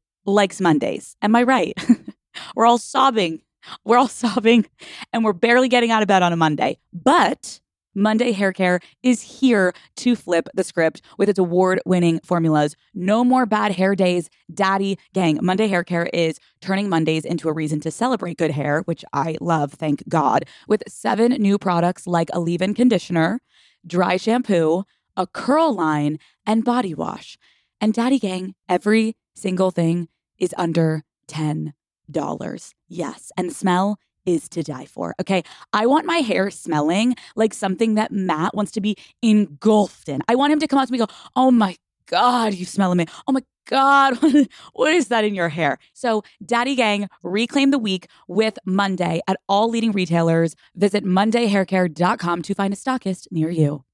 likes Mondays. Am I right? we're all sobbing. We're all sobbing and we're barely getting out of bed on a Monday. But Monday Hair Care is here to flip the script with its award winning formulas. No more bad hair days, daddy gang. Monday Hair Care is turning Mondays into a reason to celebrate good hair, which I love, thank God, with seven new products like a leave in conditioner, dry shampoo, a curl line, and body wash. And daddy gang, every single thing is under $10. Yes. And smell is to die for. Okay. I want my hair smelling like something that Matt wants to be engulfed in. I want him to come out to me and go, Oh my God, you smell me. Oh my God, what is that in your hair? So, Daddy Gang, reclaim the week with Monday at all leading retailers. Visit MondayHairCare.com to find a stockist near you.